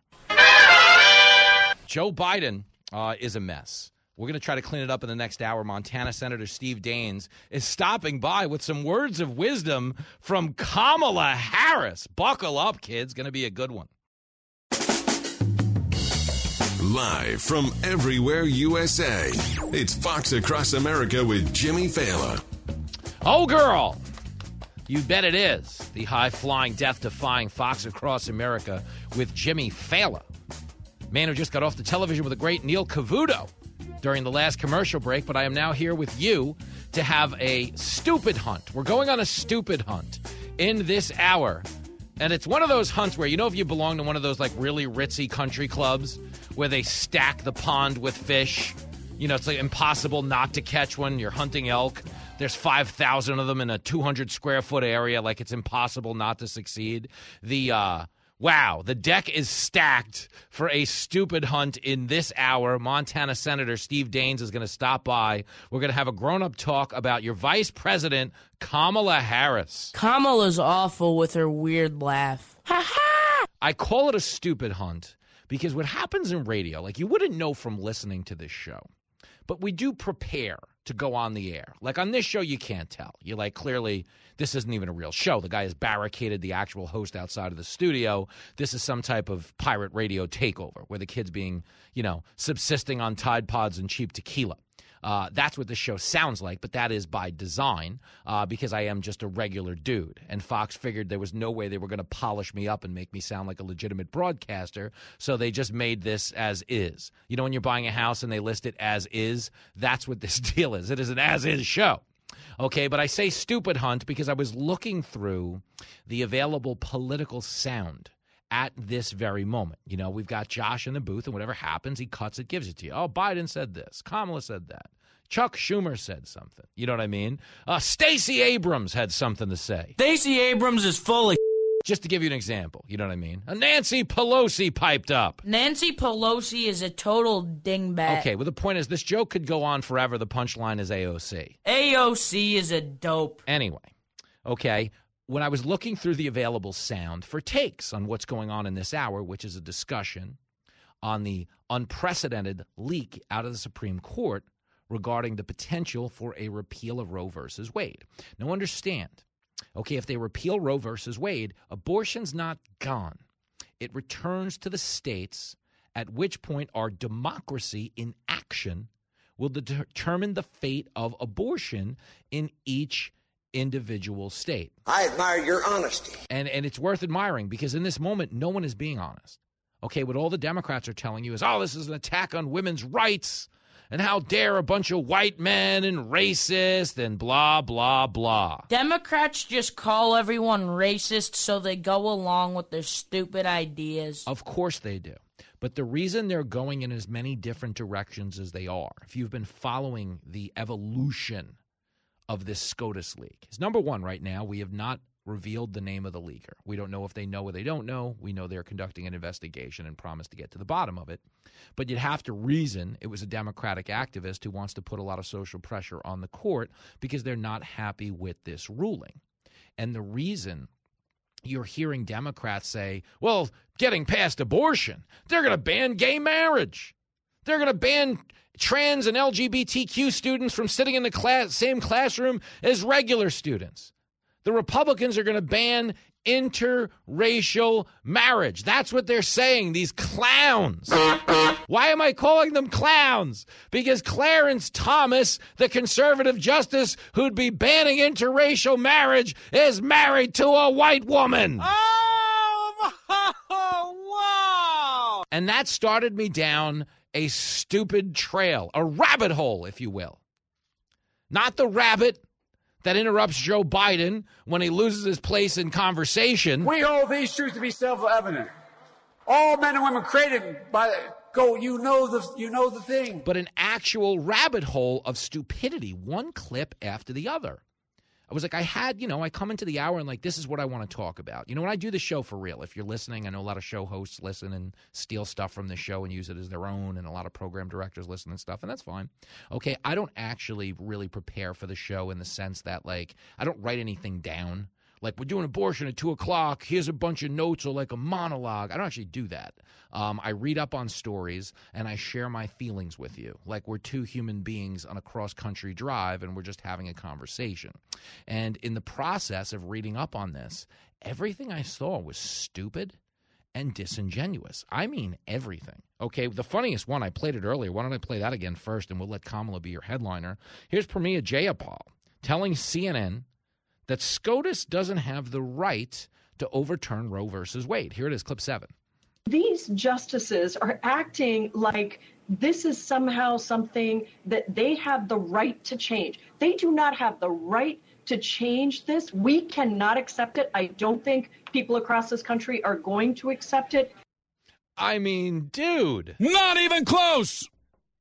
Joe Biden uh, is a mess. We're going to try to clean it up in the next hour. Montana Senator Steve Daines is stopping by with some words of wisdom from Kamala Harris. Buckle up, kids. Going to be a good one. Live from everywhere USA, it's Fox Across America with Jimmy Failla. Oh, girl. You bet it is. The high flying, death defying Fox Across America with Jimmy Failla. Man who just got off the television with a great Neil Cavuto during the last commercial break, but I am now here with you to have a stupid hunt. We're going on a stupid hunt in this hour. And it's one of those hunts where, you know, if you belong to one of those like really ritzy country clubs where they stack the pond with fish, you know, it's like impossible not to catch one. You're hunting elk. There's 5,000 of them in a 200 square foot area. Like it's impossible not to succeed. The, uh, Wow, the deck is stacked for a stupid hunt in this hour. Montana Senator Steve Daines is going to stop by. We're going to have a grown up talk about your Vice President, Kamala Harris. Kamala's awful with her weird laugh. Ha ha! I call it a stupid hunt because what happens in radio, like you wouldn't know from listening to this show, but we do prepare to go on the air. Like on this show, you can't tell. You're like clearly this isn't even a real show. The guy has barricaded the actual host outside of the studio. This is some type of pirate radio takeover where the kid's being, you know, subsisting on Tide Pods and cheap tequila. Uh, that's what the show sounds like, but that is by design uh, because I am just a regular dude. And Fox figured there was no way they were going to polish me up and make me sound like a legitimate broadcaster. So they just made this as is. You know, when you're buying a house and they list it as is, that's what this deal is. It is an as is show. Okay, but I say stupid hunt because I was looking through the available political sound at this very moment. You know, we've got Josh in the booth, and whatever happens, he cuts it, gives it to you. Oh, Biden said this. Kamala said that. Chuck Schumer said something. You know what I mean? Uh, Stacey Abrams had something to say. Stacey Abrams is fully. Just to give you an example, you know what I mean? Uh, Nancy Pelosi piped up. Nancy Pelosi is a total dingbat. Okay, well, the point is, this joke could go on forever. The punchline is AOC. AOC is a dope. Anyway, okay, when I was looking through the available sound for takes on what's going on in this hour, which is a discussion on the unprecedented leak out of the Supreme Court regarding the potential for a repeal of Roe versus Wade. Now, understand, okay, if they repeal Roe versus Wade, abortion's not gone. It returns to the states, at which point our democracy in action will determine the fate of abortion in each individual state. I admire your honesty. And and it's worth admiring because in this moment no one is being honest. Okay, what all the Democrats are telling you is, "Oh, this is an attack on women's rights." And how dare a bunch of white men and racist and blah, blah, blah. Democrats just call everyone racist so they go along with their stupid ideas. Of course they do. But the reason they're going in as many different directions as they are, if you've been following the evolution of this SCOTUS leak, is number one, right now, we have not revealed the name of the leaker. We don't know if they know or they don't know. We know they're conducting an investigation and promise to get to the bottom of it. But you'd have to reason it was a Democratic activist who wants to put a lot of social pressure on the court because they're not happy with this ruling. And the reason you're hearing Democrats say, well, getting past abortion, they're going to ban gay marriage. They're going to ban trans and LGBTQ students from sitting in the class, same classroom as regular students. The Republicans are going to ban interracial marriage. That's what they're saying, these clowns. Why am I calling them clowns? Because Clarence Thomas, the conservative justice who'd be banning interracial marriage, is married to a white woman. Oh, wow. And that started me down a stupid trail, a rabbit hole, if you will. Not the rabbit that interrupts Joe Biden when he loses his place in conversation. We hold these truths to be self evident. All men and women created by go. You know the you know the thing. But an actual rabbit hole of stupidity, one clip after the other. I was like, I had, you know, I come into the hour and like, this is what I want to talk about. You know, when I do the show for real, if you're listening, I know a lot of show hosts listen and steal stuff from the show and use it as their own, and a lot of program directors listen and stuff, and that's fine. Okay, I don't actually really prepare for the show in the sense that, like, I don't write anything down like we're doing abortion at two o'clock. Here's a bunch of notes or like a monologue. I don't actually do that. Um, I read up on stories and I share my feelings with you. Like we're two human beings on a cross country drive and we're just having a conversation. And in the process of reading up on this, everything I saw was stupid and disingenuous. I mean everything. Okay, the funniest one, I played it earlier. Why don't I play that again first and we'll let Kamala be your headliner? Here's Pramila Jayapal telling CNN that SCOTUS doesn't have the right to overturn Roe versus Wade. Here it is, clip seven. These justices are acting like this is somehow something that they have the right to change. They do not have the right to change this. We cannot accept it. I don't think people across this country are going to accept it. I mean, dude. Not even close.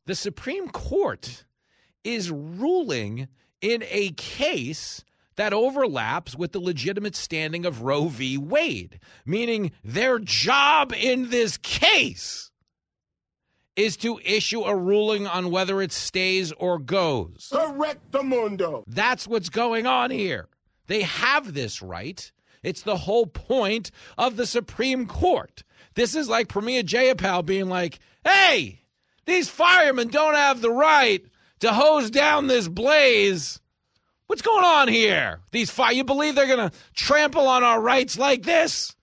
The Supreme Court is ruling in a case that overlaps with the legitimate standing of Roe v. Wade, meaning their job in this case is to issue a ruling on whether it stays or goes. Correct the mundo. That's what's going on here. They have this right. It's the whole point of the Supreme Court. This is like Pramila Jayapal being like, hey, these firemen don't have the right to hose down this blaze What's going on here? These fire, you believe they're going to trample on our rights like this?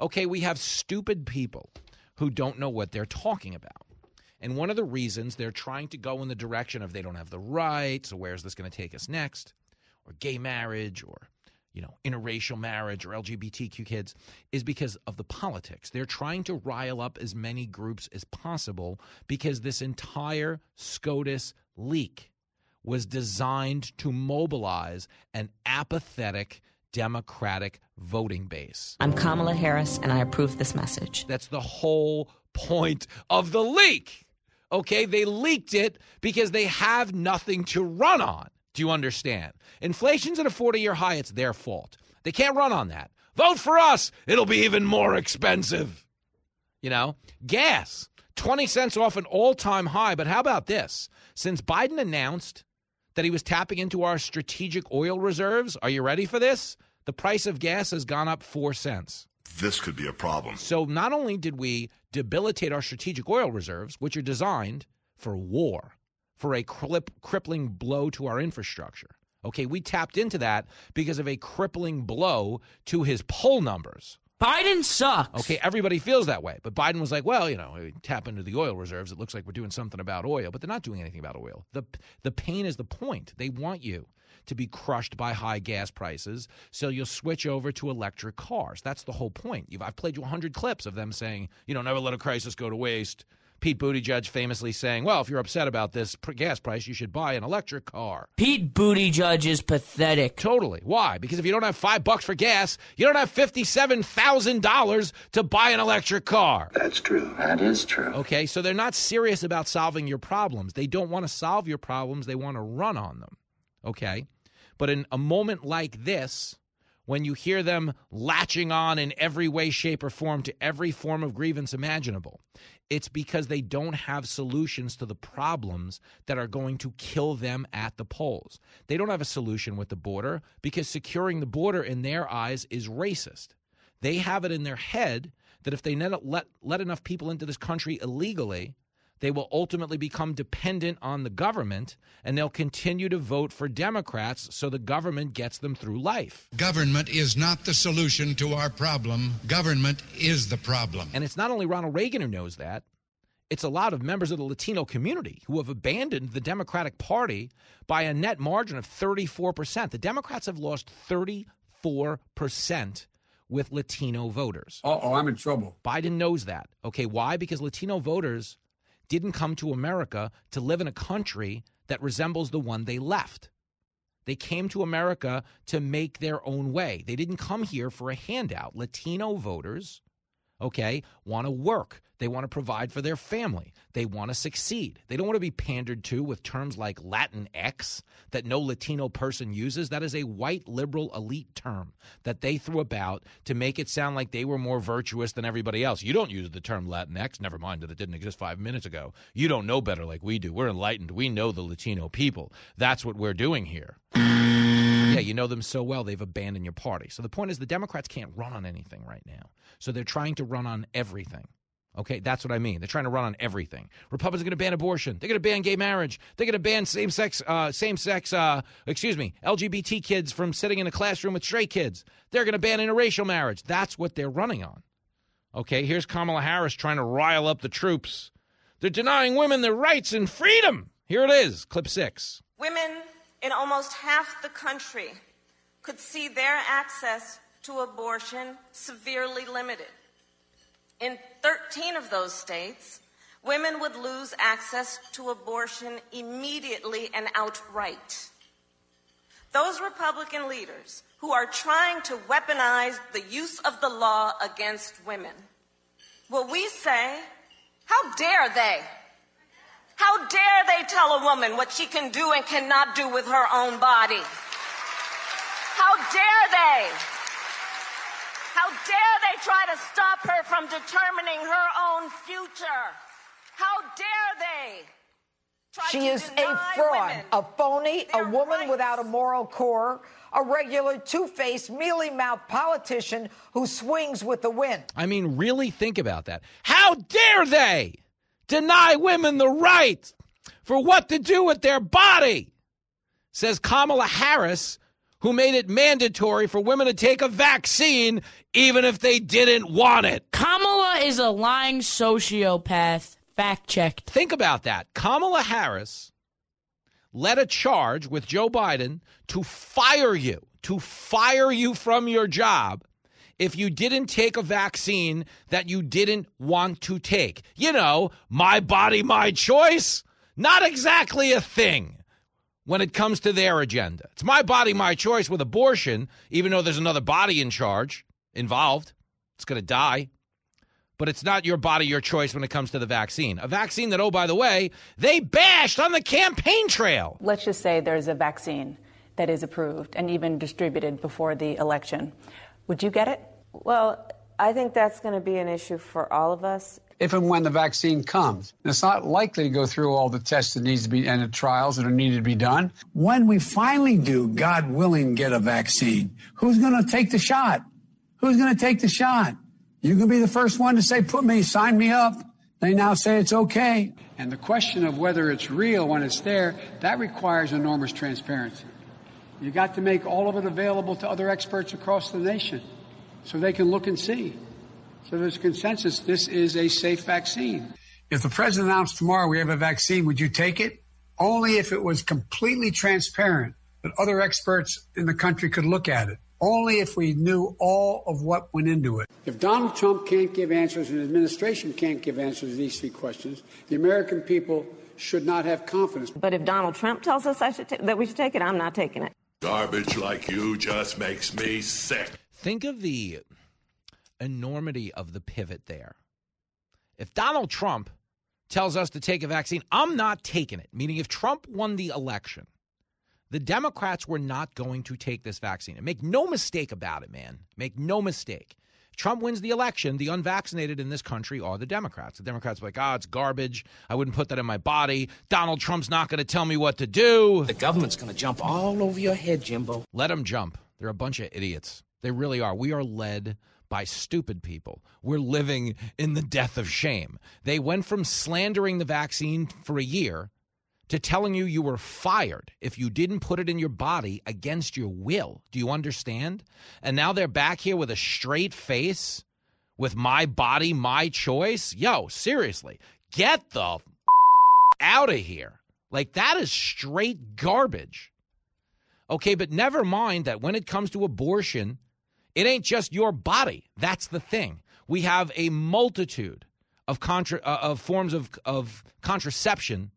Okay, we have stupid people who don't know what they're talking about. And one of the reasons they're trying to go in the direction of they don't have the rights, so where's this going to take us next? Or gay marriage, or you know, interracial marriage, or LGBTQ kids, is because of the politics. They're trying to rile up as many groups as possible because this entire SCOTUS leak was designed to mobilize an apathetic Democratic voting base. I'm Kamala Harris, and I approve this message. That's the whole point of the leak. Okay, they leaked it because they have nothing to run on. Do you understand? Inflation's at a 40 year high, it's their fault. They can't run on that. Vote for us, it'll be even more expensive. You know, gas, 20 cents off an all time high. But how about this? Since Biden announced that he was tapping into our strategic oil reserves. Are you ready for this? The price of gas has gone up four cents. This could be a problem. So not only did we debilitate our strategic oil reserves, which are designed for war, for a crippling blow to our infrastructure. Okay, we tapped into that because of a crippling blow to his poll numbers. Biden sucks. Okay, everybody feels that way. But Biden was like, well, you know, tap into the oil reserves. It looks like we're doing something about oil, but they're not doing anything about oil. The the pain is the point. They want you to be crushed by high gas prices, so you'll switch over to electric cars. That's the whole point. You've, I've played you 100 clips of them saying, you know, never let a crisis go to waste. Pete Buttigieg judge famously saying, "Well, if you're upset about this gas price, you should buy an electric car." Pete Buttigieg judge is pathetic. Totally. Why? Because if you don't have five bucks for gas, you don't have fifty-seven thousand dollars to buy an electric car. That's true. That is true. Okay, so they're not serious about solving your problems. They don't want to solve your problems. They want to run on them. Okay, but in a moment like this when you hear them latching on in every way, shape, or form to every form of grievance imaginable. It's because they don't have solutions to the problems that are going to kill them at the polls. They don't have a solution with the border because securing the border in their eyes is racist. They have it in their head that if they let, let, enough people into this country illegally, they will ultimately become dependent on the government and they'll continue to vote for Democrats so the government gets them through life. Government is not the solution to our problem. Government is the problem. And it's not only Ronald Reagan who knows that. It's a lot of members of the Latino community who have abandoned the Democratic Party by a net margin of 34%. The Democrats have lost 34% with Latino voters. oh, I'm in trouble. Biden knows that. Okay, why? Because Latino voters didn't come to America to live in a country that resembles the one they left. They came to America to make their own way. They didn't come here for a handout. Latino voters, okay, want to work. They want to provide for their family. They want to succeed. They don't want to be pandered to with terms like Latin X that no Latino person uses. That is a white liberal elite term that they threw about to make it sound like they were more virtuous than everybody else. You don't use the term Latin X. Never mind that it didn't exist five minutes ago. You don't know better like we do. We're enlightened. We know the Latino people. That's what we're doing here. Yeah, you know them so well, they've abandoned your party. So the point is, the Democrats can't run on anything right now. So they're trying to run on everything. Okay, that's what I mean. They're trying to run on everything. Republicans are going to ban abortion. They're going to ban gay marriage. They're going to ban same sex, uh, same sex, uh, excuse me, LGBT kids from sitting in a classroom with straight kids. They're going to ban interracial marriage. That's what they're running on. Okay, here's Kamala Harris trying to rile up the troops. They're denying women their rights and freedom. Here it is, clip six. Women in almost half the country could see their access to abortion severely limited. In 13 of those states, women would lose access to abortion immediately and outright. Those Republican leaders who are trying to weaponize the use of the law against women, will we say, how dare they? How dare they tell a woman what she can do and cannot do with her own body? How dare they? How dare they try to stop her from determining her own future? How dare they? try She to is a fraud, a phony, a their woman without a moral core, a regular two faced, mealy mouthed politician who swings with the wind. I mean, really think about that. How dare they deny women the right for what to do with their body? Says Kamala Harris, who made it mandatory for women to take a vaccine even if they didn't want it. Kamala is a lying sociopath. Fact checked. Think about that. Kamala Harris led a charge with Joe Biden to fire you, to fire you from your job if you didn't take a vaccine that you didn't want to take. You know, my body, my choice. Not exactly a thing when it comes to their agenda. It's my body, my choice with abortion, even though there's another body in charge, involved. It's going to die. But it's not your body, your choice when it comes to the vaccine. A vaccine that, oh, by the way, they bashed on the campaign trail. Let's just say there's a vaccine that is approved and even distributed before the election. Would you get it? Well, I think that's going to be an issue for all of us. if and when the vaccine comes. It's not likely to go through all the tests that needs to be and the trials that are needed to be done. When we finally do, God willing, get a vaccine, who's going to take the shot? Who's going to take the shot? You can be the first one to say, "Put me, sign me up." They now say it's okay. And the question of whether it's real when it's there, that requires enormous transparency. You got to make all of it available to other experts across the nation so they can look and see. So there's consensus this is a safe vaccine. If the president announced tomorrow we have a vaccine, would you take it? Only if it was completely transparent that other experts in the country could look at it. Only if we knew all of what went into it. If Donald Trump can't give answers and the administration can't give answers to these three questions, the American people should not have confidence. But if Donald Trump tells us I should ta- that we should take it, I'm not taking it. Garbage like you just makes me sick. Think of the enormity of the pivot there. If Donald Trump tells us to take a vaccine, I'm not taking it. Meaning, if Trump won the election, the Democrats were not going to take this vaccine. And make no mistake about it, man. Make no mistake. Trump wins the election, the unvaccinated in this country are the Democrats. The Democrats are like, oh, it's garbage. I wouldn't put that in my body. Donald Trump's not going to tell me what to do. The government's going to jump all over your head, Jimbo. Let them jump. They're a bunch of idiots. They really are. We are led by stupid people. We're living in the death of shame. They went from slandering the vaccine for a year to telling you you were fired if you didn't put it in your body against your will. Do you understand? And now they're back here with a straight face with my body, my choice. Yo, seriously, get the f- out of here. Like, that is straight garbage. Okay, but never mind that when it comes to abortion, it ain't just your body. That's the thing. We have a multitude of contra- uh, of forms of of contraception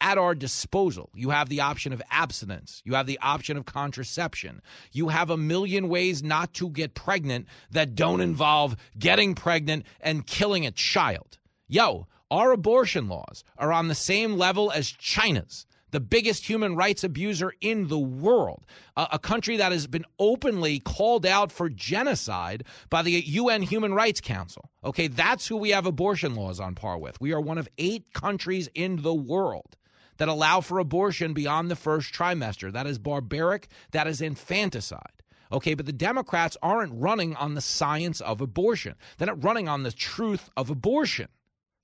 at our disposal. You have the option of abstinence. You have the option of contraception. You have a million ways not to get pregnant that don't involve getting pregnant and killing a child. Yo, our abortion laws are on the same level as China's the biggest human rights abuser in the world, a, country that has been openly called out for genocide by the UN Human Rights Council. Okay, that's who we have abortion laws on par with. We are one of eight countries in the world that allow for abortion beyond the first trimester. That is barbaric, that is infanticide. Okay, but the Democrats aren't running on the science of abortion. They're not running on the truth of abortion.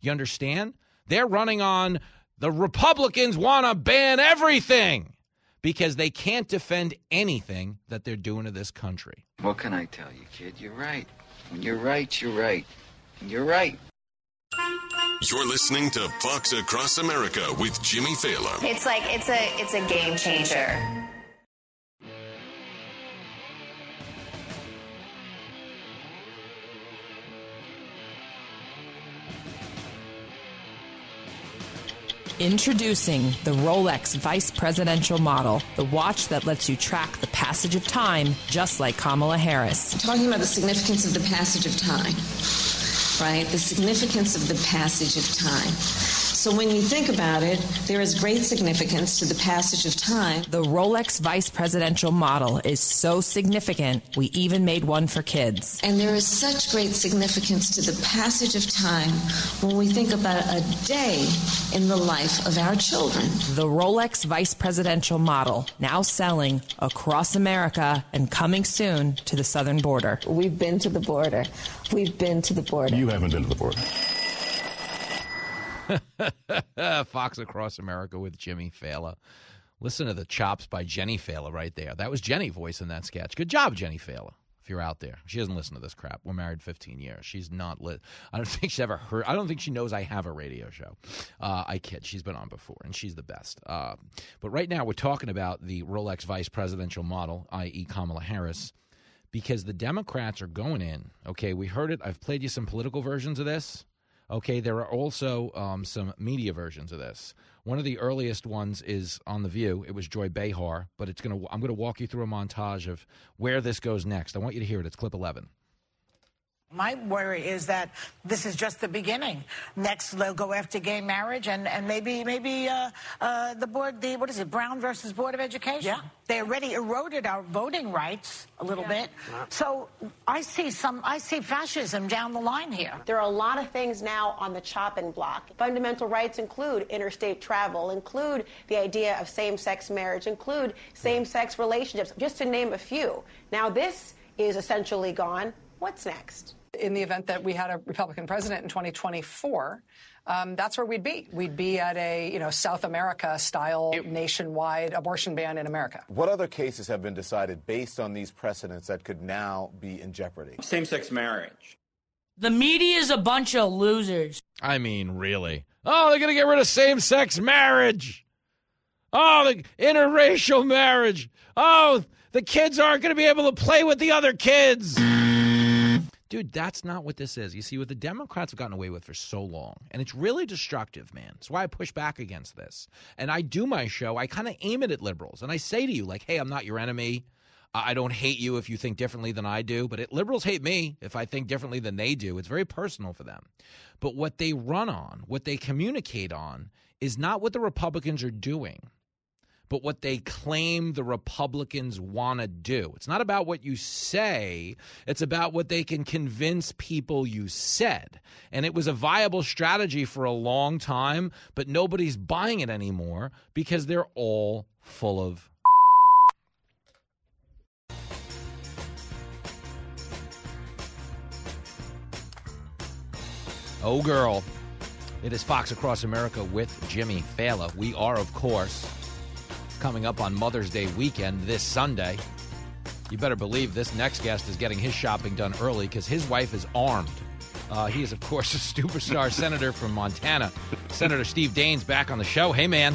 You understand? They're running on the Republicans want to ban everything because they can't defend anything that they're doing to this country. What can I tell you, kid? You're right. When you're right, you're right. You're right. You're listening to Fox Across America with Jimmy Failla. It's like it's a it's a game changer. Introducing the Rolex Vice Presidential Model, the watch that lets you track the passage of time just like Kamala Harris. Talking about the significance of the passage of time, right? The significance of the passage of time. So when you think about it, there is great significance to the passage of time. The Rolex Vice Presidential model is so significant, we even made one for kids. And there is such great significance to the passage of time when we think about a day in the life of our children. The Rolex Vice Presidential model, now selling across America and coming soon to the southern border. We've been to the border. We've been to the border. You haven't been to the border. Fox Across America with Jimmy Failla. Listen to the chops by Jenny Failla right there. That was Jenny voice in that sketch. Good job, Jenny Failla. If you're out there, she doesn't listen to this crap. We're married 15 years. She's not lit. I don't think she's ever heard. I don't think she knows I have a radio show. Uh, I kid. She's been on before, and she's the best. Uh, but right now, we're talking about the Rolex vice presidential model, i.e., Kamala Harris, because the Democrats are going in. Okay, we heard it. I've played you some political versions of this. Okay, there are also um, some media versions of this. One of the earliest ones is on the View. It was Joy Behar, but it's gonna. I'm gonna walk you through a montage of where this goes next. I want you to hear it. It's clip 11. My worry is that this is just the beginning. Next, they'll go after gay marriage, and, and maybe maybe uh, uh, the board, the what is it, Brown versus Board of Education? Yeah, they already eroded our voting rights a little yeah. bit. So I see some, I see fascism down the line here. There are a lot of things now on the chopping block. Fundamental rights include interstate travel, include the idea of same-sex marriage, include same-sex relationships, just to name a few. Now this is essentially gone. What's next? in the event that we had a Republican president in 2024, um, that's where we'd be. We'd be at a you know South America style it, nationwide abortion ban in America. What other cases have been decided based on these precedents that could now be in jeopardy? Same-sex marriage. The media is a bunch of losers. I mean, really? Oh, they're gonna get rid of same-sex marriage. Oh, the interracial marriage. Oh, the kids aren't going to be able to play with the other kids. Dude, that's not what this is. You see, what the Democrats have gotten away with for so long, and it's really destructive, man. That's why I push back against this. And I do my show, I kind of aim it at liberals, and I say to you, like, hey, I'm not your enemy. I don't hate you if you think differently than I do, but it, liberals hate me if I think differently than they do. It's very personal for them. But what they run on, what they communicate on, is not what the Republicans are doing but what they claim the Republicans want to do. It's not about what you say, it's about what they can convince people you said. And it was a viable strategy for a long time, but nobody's buying it anymore because they're all full of. Oh, girl. It is Fox Across America with Jimmy Failla. We are, of course, coming up on Mother's Day weekend this Sunday. You better believe this next guest is getting his shopping done early because his wife is armed. Uh, he is, of course, a superstar senator from Montana. Senator Steve Daines back on the show. Hey, man.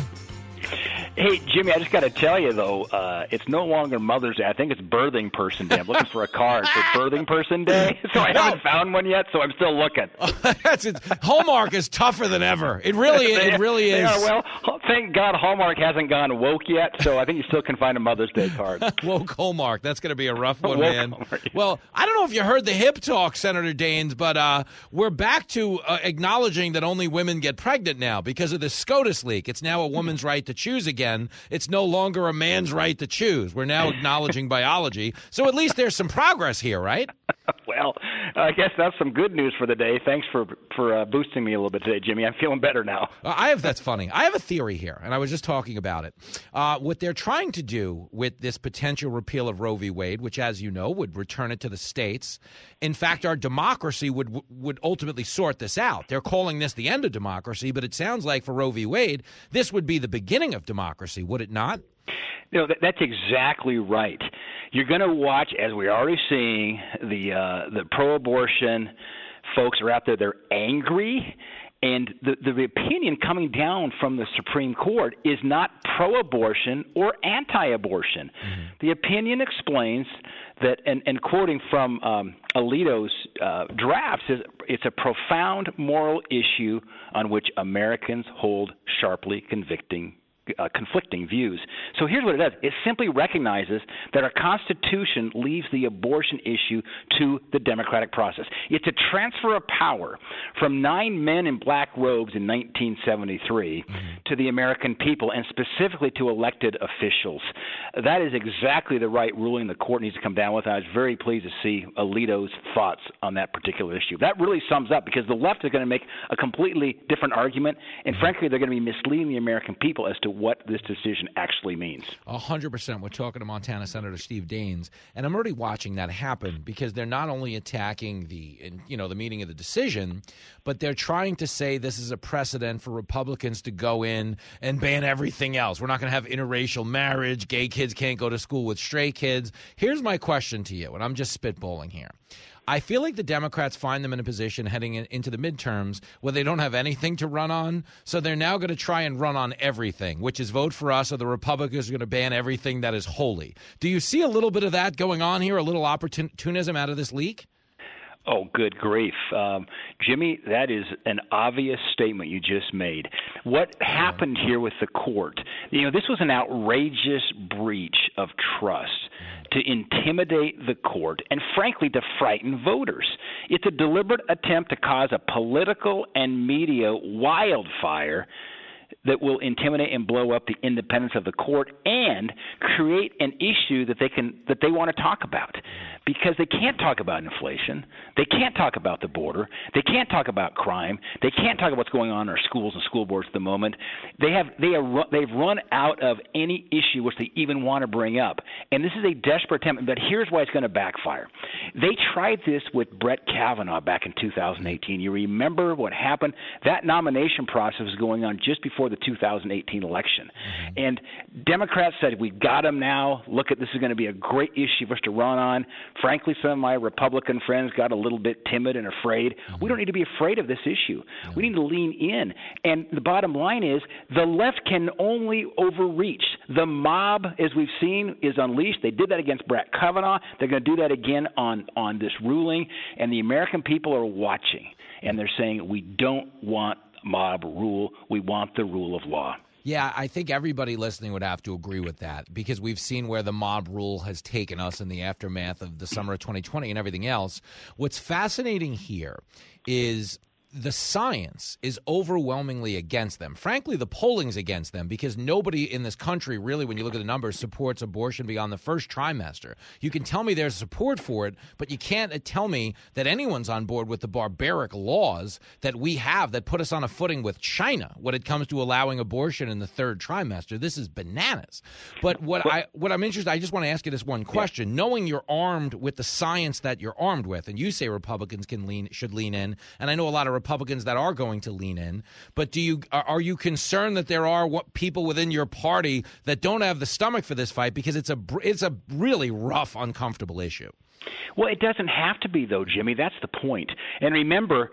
Hey, Jimmy, I just got to tell you though, uh, it's no longer Mother's Day. I think it's Birthing Person Day. I'm looking for a card for Birthing Person Day, so I haven't found one yet. So I'm still looking. That's it. Hallmark is tougher than ever. It really, it really is. are, well, thank God Hallmark hasn't gone woke yet, so I think you still can find a Mother's Day card. Woke Hallmark. That's going to be a rough one, Woke man. Hallmark, yeah. Well, I don't know if you heard the hip talk, Senator Daines, but uh, we're back to uh, acknowledging that only women get pregnant now because of the SCOTUS leak. It's now a woman's right to choose again. It's no longer a man's right to choose. We're now acknowledging biology. So at least there's some progress here, right? Well, I guess that's some good news for the day. Thanks for for uh, boosting me a little bit today, Jimmy. I'm feeling better now. Uh, I have that's funny. I have a theory here, and I was just talking about it. Uh, what they're trying to do with this potential repeal of Roe v. Wade, which, as you know, would return it to the states. In fact, our democracy would would ultimately sort this out. They're calling this the end of democracy, but it sounds like for Roe v. Wade, this would be the beginning of democracy, would it not? No, that, that's exactly right. You're going to watch, as we're already seeing, the uh, the pro-abortion folks are out there. They're angry, and the the opinion coming down from the Supreme Court is not pro-abortion or anti-abortion. The opinion explains that, and, and quoting from um, Alito's uh, drafts, is it's a profound moral issue on which Americans hold sharply convicting uh, conflicting views. So here's what it does it simply recognizes that our Constitution leaves the abortion issue to the democratic process. It's a transfer of power from nine men in black robes in 1973 to the American people and specifically to elected officials. That is exactly the right ruling the court needs to come down with. I was very pleased to see Alito's thoughts on that particular issue. That really sums up because the left is going to make a completely different argument, and frankly, they're going to be misleading the American people as to what this decision actually means. A hundred percent. We're talking to Montana Senator Steve Daines, and I'm already watching that happen because they're not only attacking the, you know, the meaning of the decision, but they're trying to say this is a precedent for Republicans to go in and ban everything else. We're not going to have interracial marriage. Gay kids can't go to school with stray kids. Here's my question to you, and I'm just spitballing here. I feel like the Democrats find them in a position heading in, into the midterms where they don't have anything to run on. So they're now going to try and run on everything, which is vote for us, or the Republicans are going to ban everything that is holy. Do you see a little bit of that going on here, a little opportunism out of this leak? Oh, good grief. Um, Jimmy, that is an obvious statement you just made. What happened here with the court? You know, this was an outrageous breach of trust to intimidate the court and, frankly, to frighten voters. It's a deliberate attempt to cause a political and media wildfire that will intimidate and blow up the independence of the court and create an issue that they can that they want to talk about. Because they can't talk about inflation they can't talk about the border they can't talk about crime they can't talk about what's going on in our schools and school boards at the moment. They have they are they've run out of any issue which they even want to bring up. And this is a desperate attempt but here's why it's going to backfire. They tried this with Brett Kavanaugh back in 2018 you remember what happened? That nomination process was going on just before the 2018 election. Mm-hmm. And Democrats said, We got him now. Look at this is going to be a great issue for us to run on. Frankly, some of my Republican friends got a little bit timid and afraid. We don't mm-hmm. need to be afraid of this issue. Mm-hmm. We need to lean in. And the bottom line is the left can only overreach. The mob, as we've seen, is unleashed. They did that against Brett Kavanaugh. They're going to do that again on, on this ruling. And the American people are watching. And they're saying, We don't want mob rule. We want the rule of law. Yeah, I think everybody listening would have to agree with that because we've seen where the mob rule has taken us in the aftermath of the summer of 2020 and everything else. What's fascinating here is the science is overwhelmingly against them. Frankly, the polling's against them because nobody in this country really, when you look at the numbers, supports abortion beyond the first trimester. You can tell me there's support for it, but you can't uh, tell me that anyone's on board with the barbaric laws that we have that put us on a footing with China when it comes to allowing abortion in the third trimester. This is bananas. But what I what I'm interested, I just want to ask you this one question: Knowing you're armed with the science that you're armed with, and you say Republicans can lean should lean in, and I know a lot of Republicans that are going to lean in. But do you are you concerned that there are what people within your party that don't have the stomach for this fight because it's a it's a really rough, uncomfortable issue? Well, it doesn't have to be, though, Jimmy. That's the point. And remember,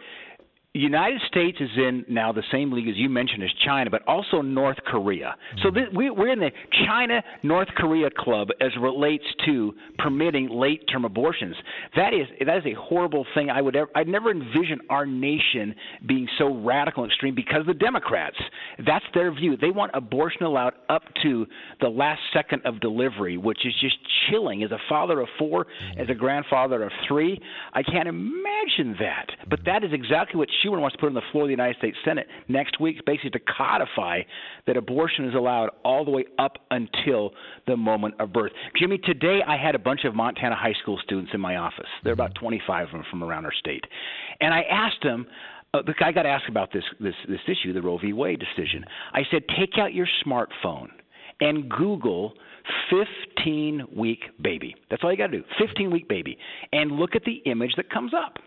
United States is in now the same league as you mentioned as China, but also North Korea. So mm-hmm. this, we, we're in the China North Korea club as relates to permitting late term abortions. That is that is a horrible thing. I would ever, I'd never envision our nation being so radical and extreme because of the Democrats. That's their view. They want abortion allowed up to the last second of delivery, which is just chilling. As a father of four, mm-hmm. as a grandfather of three, I can't imagine that. But that is exactly what Schumer wants to put on the floor of the United States Senate next week, basically to codify that abortion is allowed all the way up until the moment of birth. Jimmy, today I had a bunch of Montana high school students in my office. There are about 25 of them from around our state. And I asked them, uh, the guy got asked about this, this this issue, the Roe v. Wade decision. I said, take out your smartphone and Google 15 week baby. That's all you got to do. 15 week baby, and look at the image that comes up.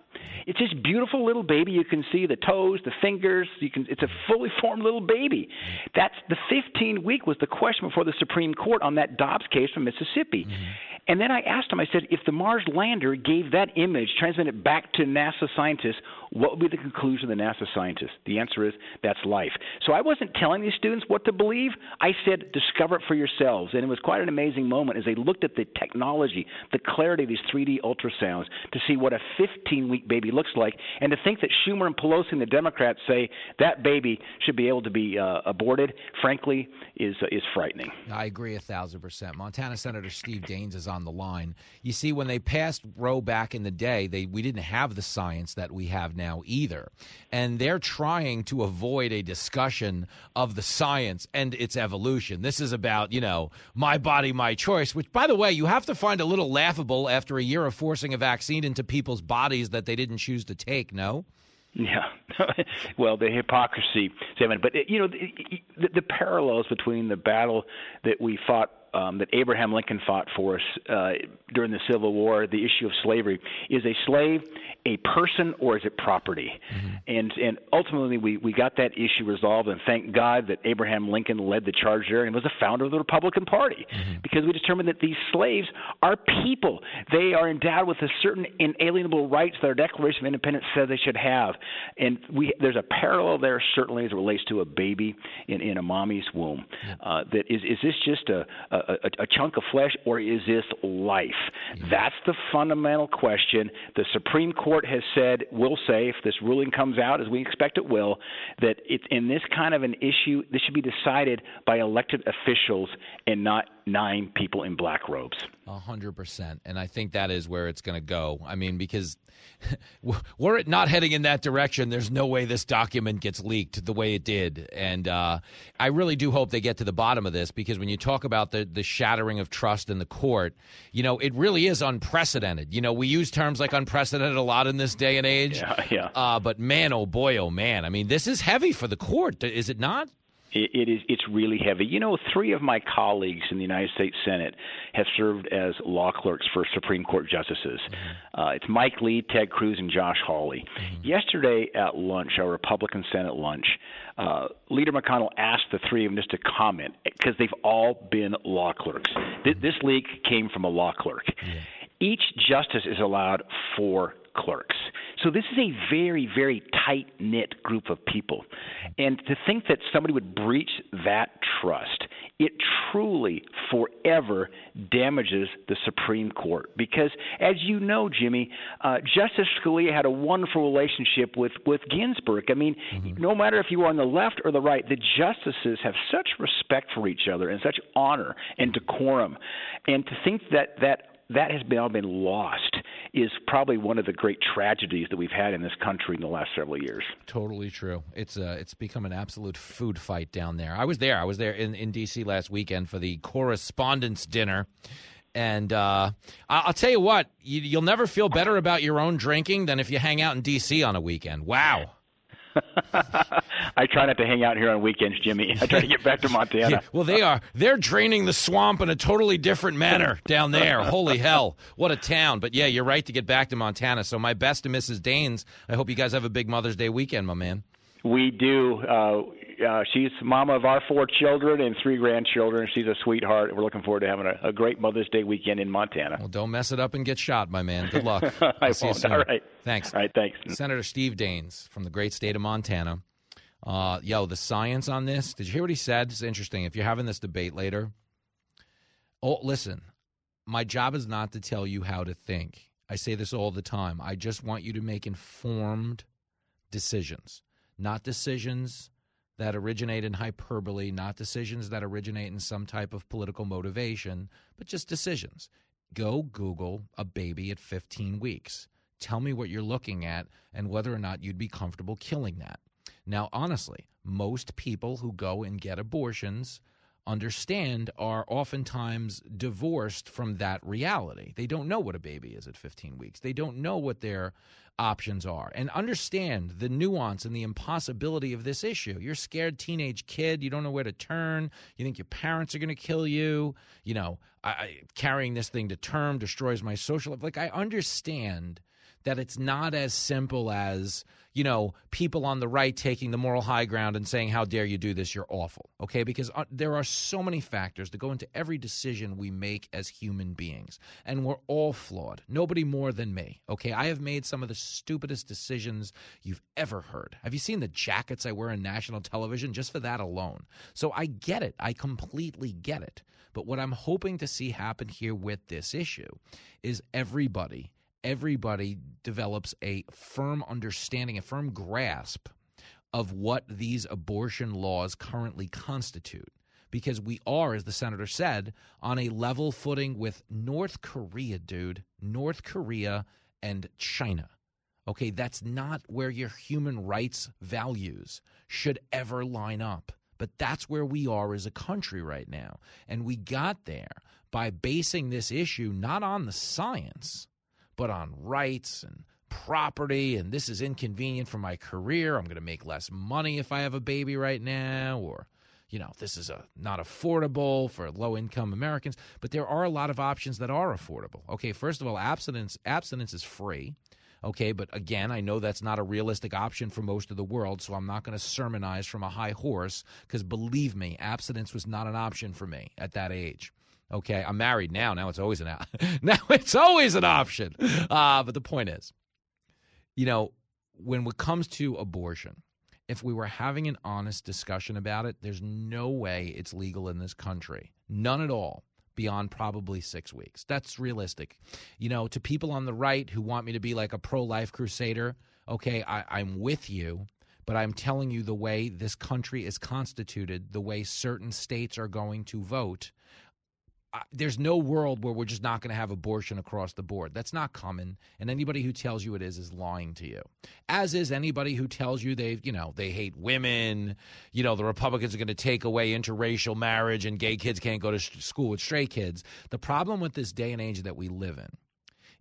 It's this beautiful little baby. You can see the toes, the fingers. You can. It's a fully formed little baby. That's the 15 week was the question before the Supreme Court on that Dobbs case from Mississippi. Mm-hmm. And then I asked him. I said, if the Mars lander gave that image, transmitted back to NASA scientists, what would be the conclusion of the NASA scientists? The answer is that's life. So I wasn't telling these students what to believe. I said, discover it for yourselves. And it was quite an amazing moment as they looked at the technology, the clarity of these 3D ultrasounds to see what a 15 week baby looks like, and to think that Schumer and Pelosi and the Democrats say that baby should be able to be uh, aborted, frankly, is uh, is frightening. I agree a thousand percent. Montana Senator Steve Daines is on the line. You see, when they passed Roe back in the day, they we didn't have the science that we have now either, and they're trying to avoid a discussion of the science and its evolution. This is about you know my body, my choice. Which, by the way, you have to find a little laughable after a year of forcing a vaccine into people's bodies that they didn't choose to take. No. Yeah, well, the hypocrisy, but you know, the, the parallels between the battle that we fought um, that Abraham Lincoln fought for us uh, during the Civil War, the issue of slavery. Is a slave a person or is it property? Mm-hmm. And and ultimately we, we got that issue resolved, and thank God that Abraham Lincoln led the charge there and was the founder of the Republican Party mm-hmm. because we determined that these slaves are people. They are endowed with a certain inalienable rights that our Declaration of Independence says they should have. And we there's a parallel there certainly as it relates to a baby in, in a mommy's womb. Uh, that is is this just a, a a, a chunk of flesh or is this life? That's the fundamental question. The Supreme Court has said, will say, if this ruling comes out, as we expect it will, that it's in this kind of an issue, this should be decided by elected officials and not nine people in black robes. A hundred percent, and I think that is where it's going to go. I mean, because were it not heading in that direction, there's no way this document gets leaked the way it did. And uh, I really do hope they get to the bottom of this because when you talk about the the shattering of trust in the court, you know, it really is unprecedented. You know, we use terms like unprecedented a lot in this day and age. Yeah, yeah. Uh, but man, oh boy, oh man, I mean, this is heavy for the court, is it not? It, it is. It's really heavy. You know, three of my colleagues in the United States Senate have served as law clerks for Supreme Court justices. Mm-hmm. Uh, it's Mike Lee, Ted Cruz, and Josh Hawley. Mm-hmm. Yesterday at lunch, our Republican Senate lunch, uh, Leader McConnell asked the three of them just to comment because they've all been law clerks. Th- this leak came from a law clerk. Yeah. Each justice is allowed four clerks. So this is a very, very tight knit group of people. And to think that somebody would breach that trust, it truly forever damages the Supreme Court. Because, as you know, Jimmy, uh, Justice Scalia had a wonderful relationship with, with Ginsburg. I mean, mm-hmm. no matter if you are on the left or the right, the justices have such respect for each other and such honor and decorum. And to think that that that has now been lost is probably one of the great tragedies that we've had in this country in the last several years. Totally true. It's uh, it's become an absolute food fight down there. I was there. I was there in, in D.C. last weekend for the correspondence dinner. And uh, I'll tell you what, you, will never feel better about your own drinking than if you hang out in D.C. on a weekend. Wow. I try not to hang out here on weekends, Jimmy. I try to get back to Montana. Yeah, well, they are. They're draining the swamp in a totally different manner down there. Holy hell. What a town. But yeah, you're right to get back to Montana. So my best to Mrs. Daines. I hope you guys have a big Mother's Day weekend, my man. We do. Uh, uh, she's mama of our four children and three grandchildren. She's a sweetheart. We're looking forward to having a, a great Mother's Day weekend in Montana. Well, don't mess it up and get shot, my man. Good luck. I see you won't. soon. All right. Thanks. All right. Thanks. Senator Steve Daines from the great state of Montana. Uh, yo, the science on this. Did you hear what he said? It's interesting. If you're having this debate later, oh, listen. My job is not to tell you how to think. I say this all the time. I just want you to make informed decisions, not decisions that originate in hyperbole, not decisions that originate in some type of political motivation, but just decisions. Go Google a baby at 15 weeks. Tell me what you're looking at and whether or not you'd be comfortable killing that. Now, honestly, most people who go and get abortions understand are oftentimes divorced from that reality. They don't know what a baby is at 15 weeks. They don't know what their options are and understand the nuance and the impossibility of this issue. You're a scared teenage kid, you don't know where to turn, you think your parents are going to kill you, you know, I, I, carrying this thing to term destroys my social life. Like I understand that it's not as simple as you know people on the right taking the moral high ground and saying how dare you do this? You're awful. Okay? Because uh, there are so many factors that go into every decision we make as human beings and we're all flawed. Nobody more than me. Okay? I have made some of the stupidest decisions you've ever heard. Have you seen the jackets i wear on national television just for that alone? So i get it. I completely get it. But what i'm hoping to see happen here with this issue is everybody everybody develops a firm understanding, a firm grasp of what these abortion laws currently constitute. Because we are, as the senator said, on a level footing with North Korea, dude. North Korea and China. Okay, that's not where your human rights values should ever line up. But that's where we are as a country right now. And we got there by basing this issue not on the science, but on rights and property and this is inconvenient for my career. I'm going to make less money if i have a baby right now or you know this is a not affordable for low income americans. But there are a lot of options that are affordable. Okay first of all abstinence abstinence is free. Okay but again i know that's not a realistic option for most of the world so i'm not going to sermonize from a high horse because believe me abstinence was not an option for me at that age Okay, I'm married now. Now it's always an now it's always an option. Uh, but the point is, you know, when it comes to abortion, if we were having an honest discussion about it, there's no way it's legal in this country. None at all beyond probably six weeks. That's realistic. You know, to people on the right who want me to be like a pro life crusader, okay, I, I'm with you but I'm telling you the way this country is constituted, the way certain states are going to vote, there's no world where we're just not going to have abortion across the board. That's not common, And anybody who tells you it is is lying to you. As is anybody who tells you they, you know, they hate women. You know, the Republicans are going to take away interracial marriage and gay kids can't go to school with straight kids. The problem with this day and age that we live in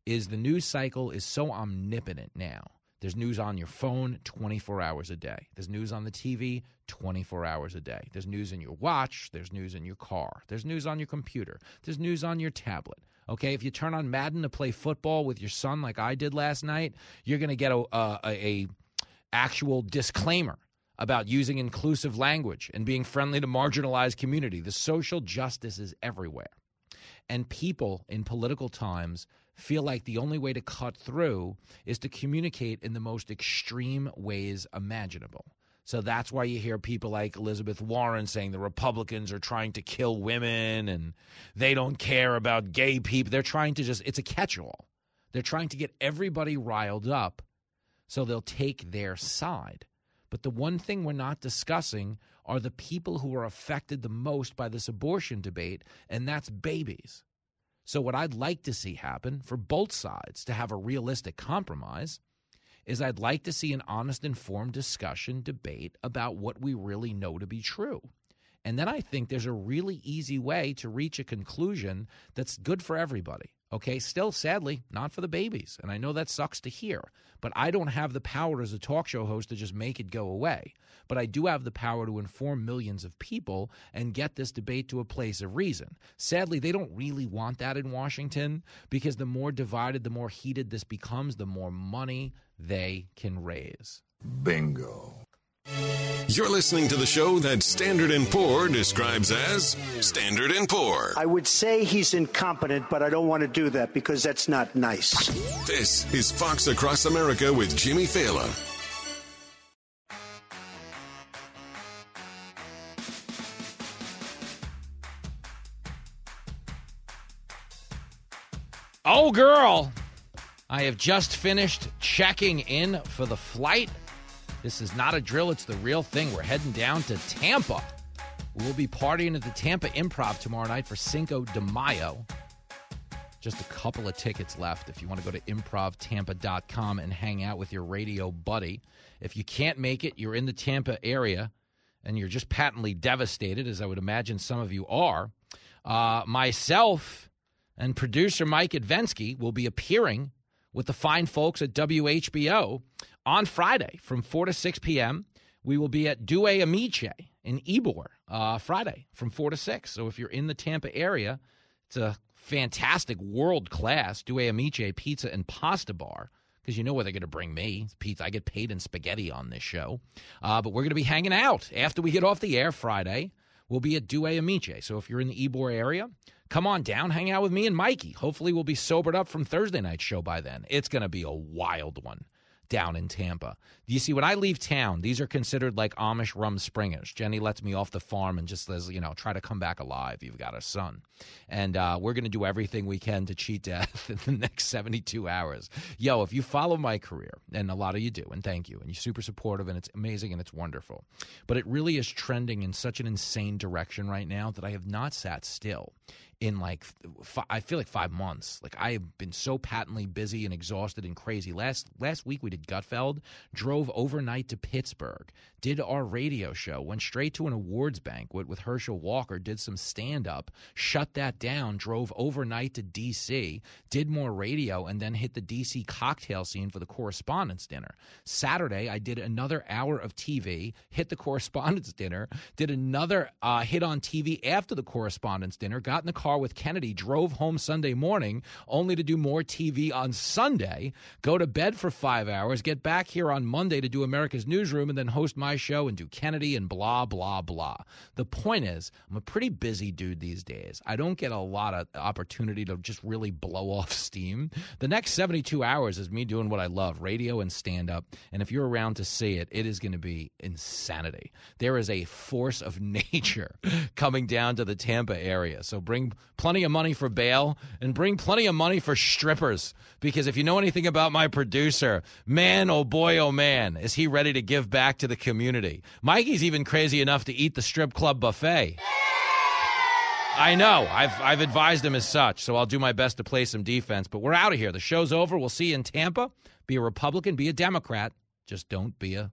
is the news cycle is so omnipotent now there's news on your phone 24 hours a day. There's news on the TV 24 hours a day. There's news in your watch. There's news in your car. There's news on your computer. There's news on your tablet. Okay, if you turn on Madden to play football with your son like I did last night, you're going to get a, a, a actual disclaimer about using inclusive language and being friendly to marginalized community. The social justice is everywhere. And people in political times feel like the only way to cut through is to communicate in the most extreme ways imaginable. So that's why you hear people like Elizabeth Warren saying the Republicans are trying to kill women and they don't care about gay people. They're trying to just, it's a catch all. They're trying to get everybody riled up so they'll take their side. But the one thing we're not discussing are the people who are affected the most by this abortion debate, and that's babies. So, what I'd like to see happen for both sides to have a realistic compromise is I'd like to see an honest, informed discussion, debate about what we really know to be true. And then I think there's a really easy way to reach a conclusion that's good for everybody. Okay, still sadly, not for the babies. And I know that sucks to hear, but I don't have the power as a talk show host to just make it go away. But I do have the power to inform millions of people and get this debate to a place of reason. Sadly, they don't really want that in Washington because the more divided, the more heated this becomes, the more money they can raise. Bingo. You're listening to the show that Standard & Poor describes as Standard & Poor. I would say he's incompetent, but I don't want to do that because that's not nice. This is Fox Across America with Jimmy Fallon. Oh, girl. I have just finished checking in for the flight. This is not a drill, it's the real thing. We're heading down to Tampa. We'll be partying at the Tampa Improv tomorrow night for Cinco de Mayo. Just a couple of tickets left if you want to go to improvtampa.com and hang out with your radio buddy. If you can't make it, you're in the Tampa area and you're just patently devastated, as I would imagine some of you are. Uh, myself and producer Mike Advensky will be appearing with the fine folks at WHBO on Friday from 4 to 6 p.m. We will be at Due Amiche in Ybor uh, Friday from 4 to 6. So if you're in the Tampa area, it's a fantastic world class Due Amiche pizza and pasta bar because you know where they're going to bring me. It's pizza. I get paid in spaghetti on this show. Uh, but we're going to be hanging out after we get off the air Friday. We'll be at Due Amiche. So if you're in the Ybor area, come on down, hang out with me and Mikey. Hopefully, we'll be sobered up from Thursday night's show by then. It's going to be a wild one down in Tampa. You see, when I leave town, these are considered like Amish rum springers. Jenny lets me off the farm and just says, you know, try to come back alive. You've got a son. And uh, we're going to do everything we can to cheat death in the next 72 hours. Yo, if you follow my career, and a lot of you do, and thank you, and you're super supportive, and it's amazing and it's wonderful. But it really is trending in such an insane direction right now that I have not sat still in like I feel like five months. Like I have been so patently busy and exhausted and crazy. Last last week we did Gutfeld, drove overnight to Pittsburgh, did our radio show, went straight to an awards banquet with Herschel Walker, did some stand up, shut that down, drove overnight to D.C., did more radio, and then hit the D.C. cocktail scene for the correspondence dinner. Saturday I did another hour of TV, hit the correspondence dinner, did another uh, hit on TV after the correspondence dinner, got in the car with Kennedy, drove home Sunday morning, only to do more TV on Sunday, go to bed for five hours, get back here on Monday to do America's Newsroom, and then host my show and do Kennedy and blah, blah, blah. The point is, I'm a pretty busy dude these days. I don't get a lot of opportunity to just really blow off steam. The next 72 hours is me doing what I love radio and stand up. And if you're around to see it, it is going to be insanity. There is a force of nature coming down to the Tampa area. So bring plenty of money for bail and bring plenty of money for strippers. Because if you know anything about my producer, man, oh boy, oh man, is he ready to give back to the community. Mikey's even crazy enough to eat the strip club buffet. I know. I've I've advised him as such, so I'll do my best to play some defense. But we're out of here. The show's over. We'll see you in Tampa. Be a Republican, be a Democrat. Just don't be a